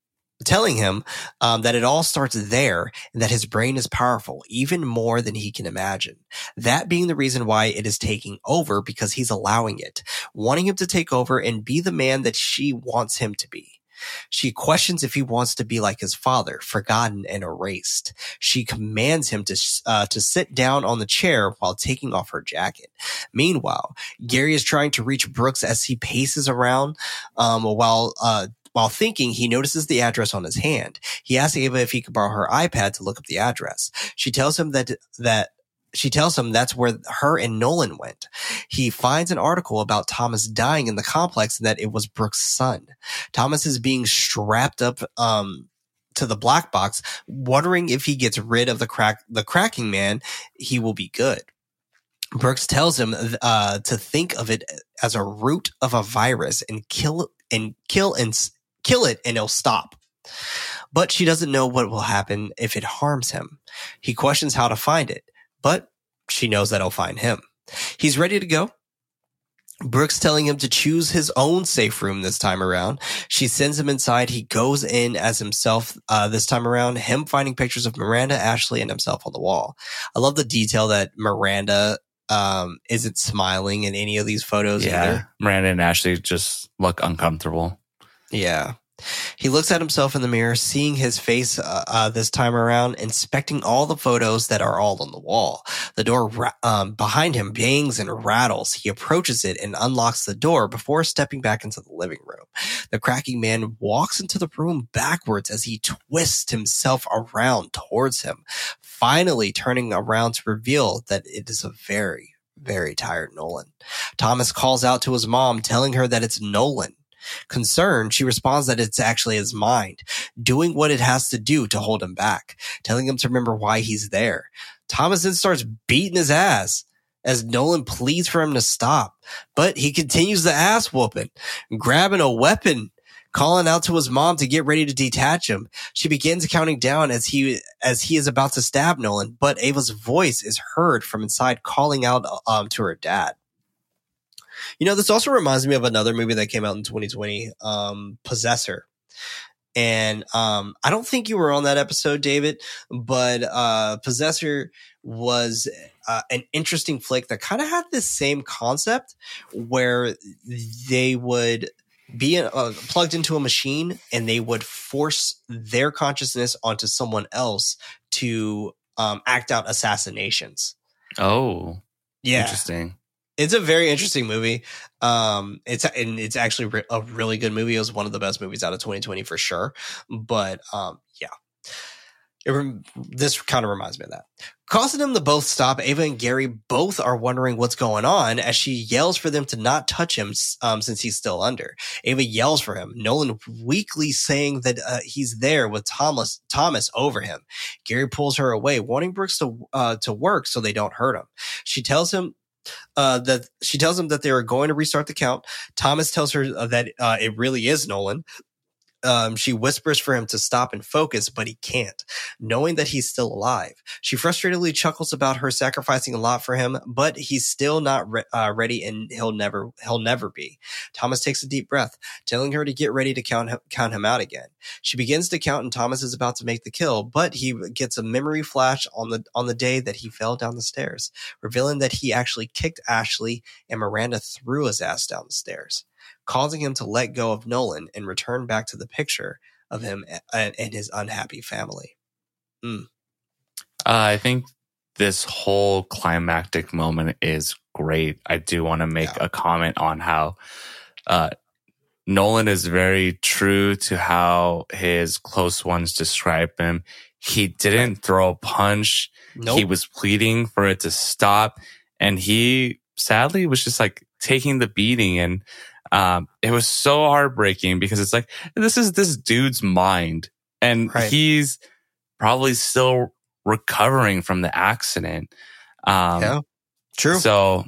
telling him um, that it all starts there and that his brain is powerful even more than he can imagine that being the reason why it is taking over because he's allowing it wanting him to take over and be the man that she wants him to be she questions if he wants to be like his father, forgotten and erased. She commands him to uh, to sit down on the chair while taking off her jacket. Meanwhile, Gary is trying to reach Brooks as he paces around, um, while uh, while thinking, he notices the address on his hand. He asks Ava if he could borrow her iPad to look up the address. She tells him that that she tells him that's where her and Nolan went. He finds an article about Thomas dying in the complex and that it was Brooks' son. Thomas is being strapped up um, to the black box, wondering if he gets rid of the crack the cracking man, he will be good. Brooks tells him uh, to think of it as a root of a virus and kill and kill and kill it, and it'll stop. But she doesn't know what will happen if it harms him. He questions how to find it, but she knows that it'll find him. He's ready to go. Brooks telling him to choose his own safe room this time around. She sends him inside. He goes in as himself uh, this time around, him finding pictures of Miranda, Ashley, and himself on the wall. I love the detail that Miranda um, isn't smiling in any of these photos yeah. either. Miranda and Ashley just look uncomfortable. Yeah. He looks at himself in the mirror, seeing his face uh, uh, this time around, inspecting all the photos that are all on the wall. The door ra- um, behind him bangs and rattles. He approaches it and unlocks the door before stepping back into the living room. The cracking man walks into the room backwards as he twists himself around towards him, finally turning around to reveal that it is a very, very tired Nolan. Thomas calls out to his mom, telling her that it's Nolan. Concerned, she responds that it's actually his mind, doing what it has to do to hold him back, telling him to remember why he's there. Thomas then starts beating his ass as Nolan pleads for him to stop, but he continues the ass whooping, grabbing a weapon, calling out to his mom to get ready to detach him. She begins counting down as he as he is about to stab Nolan, but Ava's voice is heard from inside calling out um, to her dad. You know, this also reminds me of another movie that came out in 2020, um, Possessor. And um, I don't think you were on that episode, David, but uh, Possessor was uh, an interesting flick that kind of had this same concept where they would be uh, plugged into a machine and they would force their consciousness onto someone else to um, act out assassinations. Oh, Yeah, interesting. It's a very interesting movie. Um, it's and it's actually re- a really good movie. It was one of the best movies out of 2020 for sure. But um, yeah, it this kind of reminds me of that. Causing them to both stop, Ava and Gary both are wondering what's going on as she yells for them to not touch him um, since he's still under. Ava yells for him. Nolan weakly saying that uh, he's there with Thomas Thomas over him. Gary pulls her away, wanting Brooks to uh, to work so they don't hurt him. She tells him uh, that she tells him that they are going to restart the count. Thomas tells her uh, that uh, it really is Nolan. Um, she whispers for him to stop and focus, but he can't, knowing that he's still alive. She frustratedly chuckles about her sacrificing a lot for him, but he's still not re- uh, ready, and he'll never he'll never be. Thomas takes a deep breath, telling her to get ready to count count him out again. She begins to count, and Thomas is about to make the kill, but he gets a memory flash on the on the day that he fell down the stairs, revealing that he actually kicked Ashley and Miranda threw his ass down the stairs causing him to let go of Nolan and return back to the picture of him and, and his unhappy family. Uh, I think this whole climactic moment is great. I do want to make Yeah. a comment on how uh, Nolan is very true to how his close ones describe him. He didn't throw a punch. Nope. He was pleading for it to stop. And he sadly was just like taking the beating. And um, it was so heartbreaking because it's like, this is this dude's mind. And Right. he's probably still recovering from the accident. Um, yeah, true. So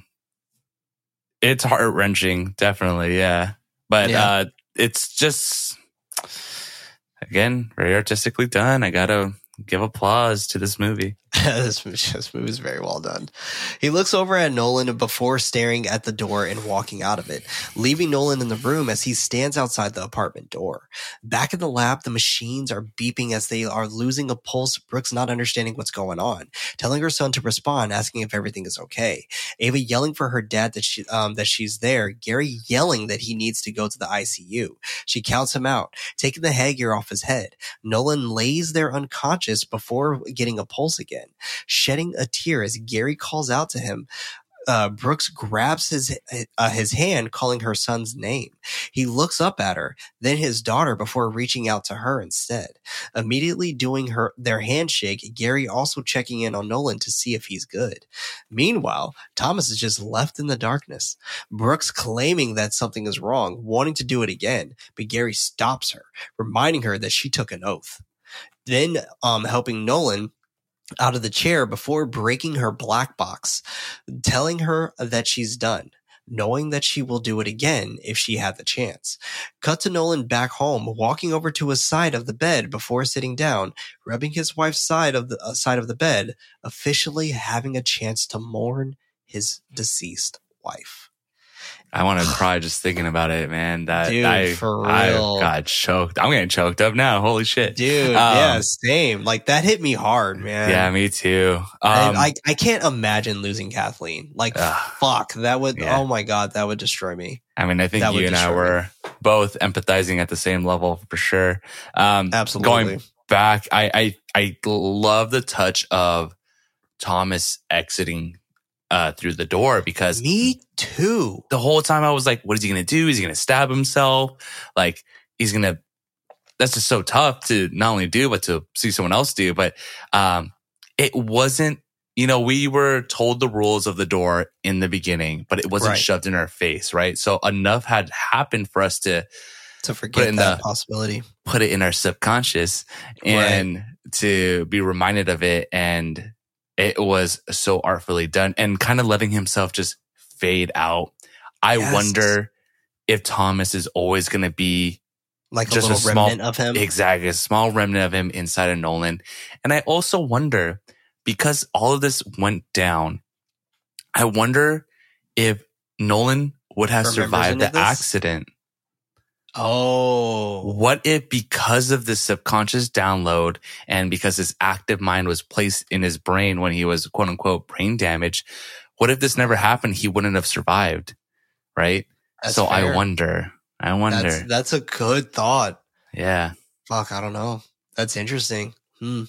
it's heart wrenching, definitely. Yeah. But Yeah. uh, it's just, again, very artistically done. I got to give applause to this movie. this, this movie is very well done. He looks over at Nolan before staring at the door and walking out of it, leaving Nolan in the room as he stands outside the apartment door. Back in the lab, the machines are beeping as they are losing a pulse. Brooks not understanding what's going on, telling her son to respond, asking if everything is okay. Ava yelling for her dad that she um, that she's there. Gary yelling that he needs to go to the ICU. She counts him out, taking the headgear off his head. Nolan lays there unconscious before getting a pulse again, shedding a tear as Gary calls out to him. Uh, Brooks grabs his uh, his hand, calling her son's name. He looks up at her, then his daughter, before reaching out to her instead. Immediately doing her their handshake, Gary also checking in on Nolan to see if he's good. Meanwhile, Thomas is just left in the darkness. Brooks claiming that something is wrong, wanting to do it again, but Gary stops her, reminding her that she took an oath. Then, um, helping Nolan out of the chair before breaking her black box, telling her that she's done, knowing that she will do it again if she had the chance. Cut to Nolan back home, walking over to his side of the bed before sitting down, rubbing his wife's side of the uh, side of the bed, officially having a chance to mourn his deceased wife. I want to cry just thinking about it, man. That Dude, I, for I got choked. I'm getting choked up now. Holy shit, Dude, Um, yeah, same. Like that hit me hard, man. Yeah, me too. Um, I, I can't imagine losing Kathleen. Like, Ugh. fuck, that would, Yeah. oh my God, that would destroy me. I mean, I think That you and I destroy me. were both empathizing at the same level for sure. Um, Absolutely. Going back, I, I, I love the touch of Thomas exiting, uh, through the door because Me too. the whole time I was like, what is he going to do? Is he going to stab himself? Like he's going to, that's just so tough to not only do, but to see someone else do. But, um, it wasn't, you know, we were told the rules of the door in the beginning, but it wasn't Right. shoved in our face, right? So enough had happened for us to To forget in that the- possibility. put it in our subconscious and to be reminded of it. And it was so artfully done and kind of letting himself just fade out. I Yes. wonder if Thomas is always going to be Like Just a little small- remnant of him. exactly a small remnant of him inside of Nolan. And I also wonder because all of this went down, I wonder if Nolan would have Remembers survived the accident. Oh, What if because of the subconscious download and because his active mind was placed in his brain when he was quote unquote brain damaged, what if this never happened? He wouldn't have survived. Right. that's so I wonder, I wonder. That's, that's a good thought. yeah. Fuck, I don't know. That's interesting. Hmm.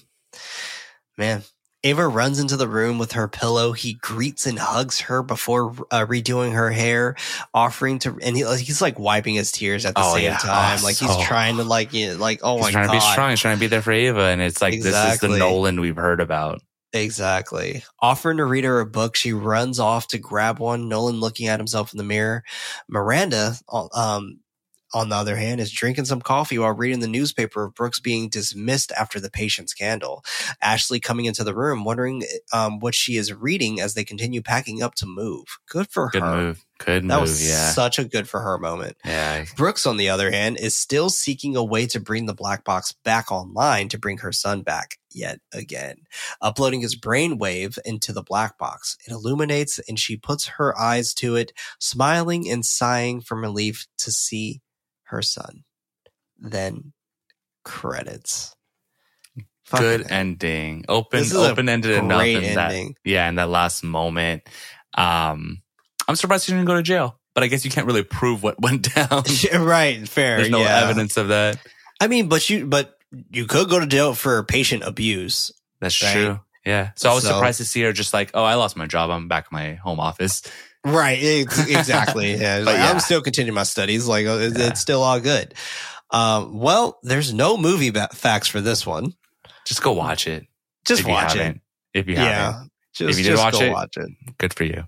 Man. Ava runs into the room with her pillow. He greets and hugs her before uh, redoing her hair, offering to, and he, he's like wiping his tears at the Oh, same yeah. time. Oh, like so- he's trying to like, you know, like, oh He's my trying God. to be strong. He's trying to be there for Ava. And it's like, this is the Nolan we've heard about. Exactly. Offering to read her a book, she runs off to grab one. Nolan looking at himself in the mirror. Miranda, um, on the other hand, is drinking some coffee while reading the newspaper of Brooks being dismissed after the patient scandal. Ashley coming into the room, wondering um, what she is reading as they continue packing up to move. Good for her. Good her. move. Good That move. was yeah. such a good for her moment. yeah. Brooks, on the other hand, is still seeking a way to bring the black box back online to bring her son back yet again. Uploading his brainwave into the black box, it illuminates and she puts her eyes to it, smiling and sighing from relief to see her son. Then credits. Fucking Good A. ending. Open, This is a open ended enough in that. Yeah. In that last moment. Um, I'm surprised he didn't go to jail, but I guess you can't really prove what went down. right, fair. There's no yeah. evidence of that. I mean, but you, but you could go to jail for patient abuse. That's Right. true. Yeah. So I was So- surprised to see her just like, oh, I lost my job. I'm back in my home office. Right, ex- exactly. Yeah, But Like, yeah. I'm still continuing my studies. Like uh, it's, Yeah. it's still all good. Um, well, there's no movie ba- facts for this one. Just go watch it. Just watch it. If you Yeah, haven't. just, If you did just watch go it- watch it. Good for you.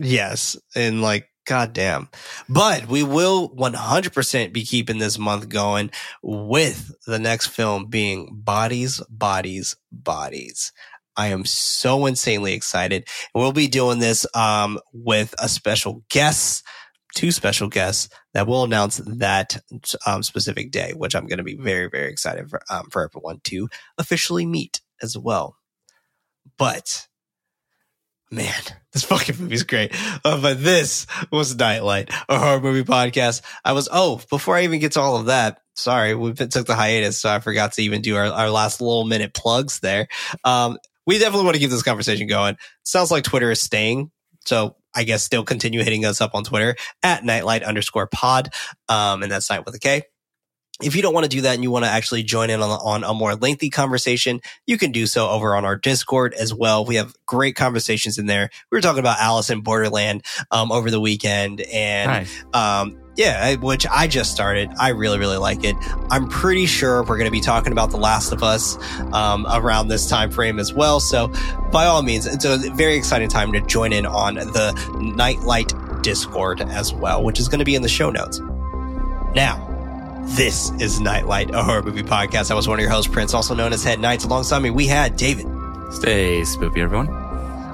Yes, and like goddamn. But we will 100% be keeping this month going with the next film being Bodies, Bodies, Bodies. I am so insanely excited. We'll be doing this um, with a special guest, two special guests that will announce that um, specific day, which I'm going to be very, very excited for, um, for everyone to officially meet as well. But man, this fucking movie's great. Uh, but this was Knight Light, a horror movie podcast. I was, oh, before I even get to all of that, sorry, we took the hiatus, so I forgot to even do our, our last little minute plugs there. Um, we definitely want to keep this conversation going. Sounds like Twitter is staying. So I guess still continue hitting us up on Twitter at nightlight underscore pod. Um, and that's night with a K. If you don't want to do that and you want to actually join in on, on a more lengthy conversation, you can do so over on our Discord as well. We have great conversations in there. We were talking about Alice in Borderland um, over the weekend, and Nice. um, yeah, which I just started. I really, really like it. I'm pretty sure we're going to be talking about The Last of Us um, around this time frame as well. So, by all means, it's a very exciting time to join in on the Knight Light Discord as well, which is going to be in the show notes. Now, this is Knight Light, a horror movie podcast. I was one of your hosts, Prince, also known as Head Knights. Alongside me, we had David, Stay spoopy, everyone.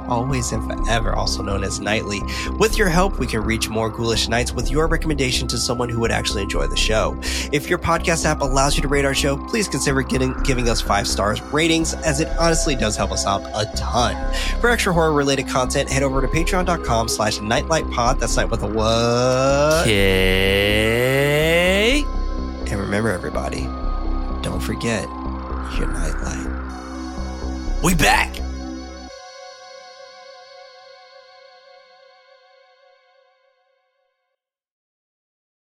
always and forever, also known as Nightly. With your help, we can reach more ghoulish nights with your recommendation to someone who would actually enjoy the show. If your podcast app allows you to rate our show, please consider getting, giving us five stars ratings, as it honestly does help us out a ton. For extra horror related content, head over to patreon.com slash nightlightpod. That's night with a what? Okay. And remember, everybody, don't forget your nightlight. We back!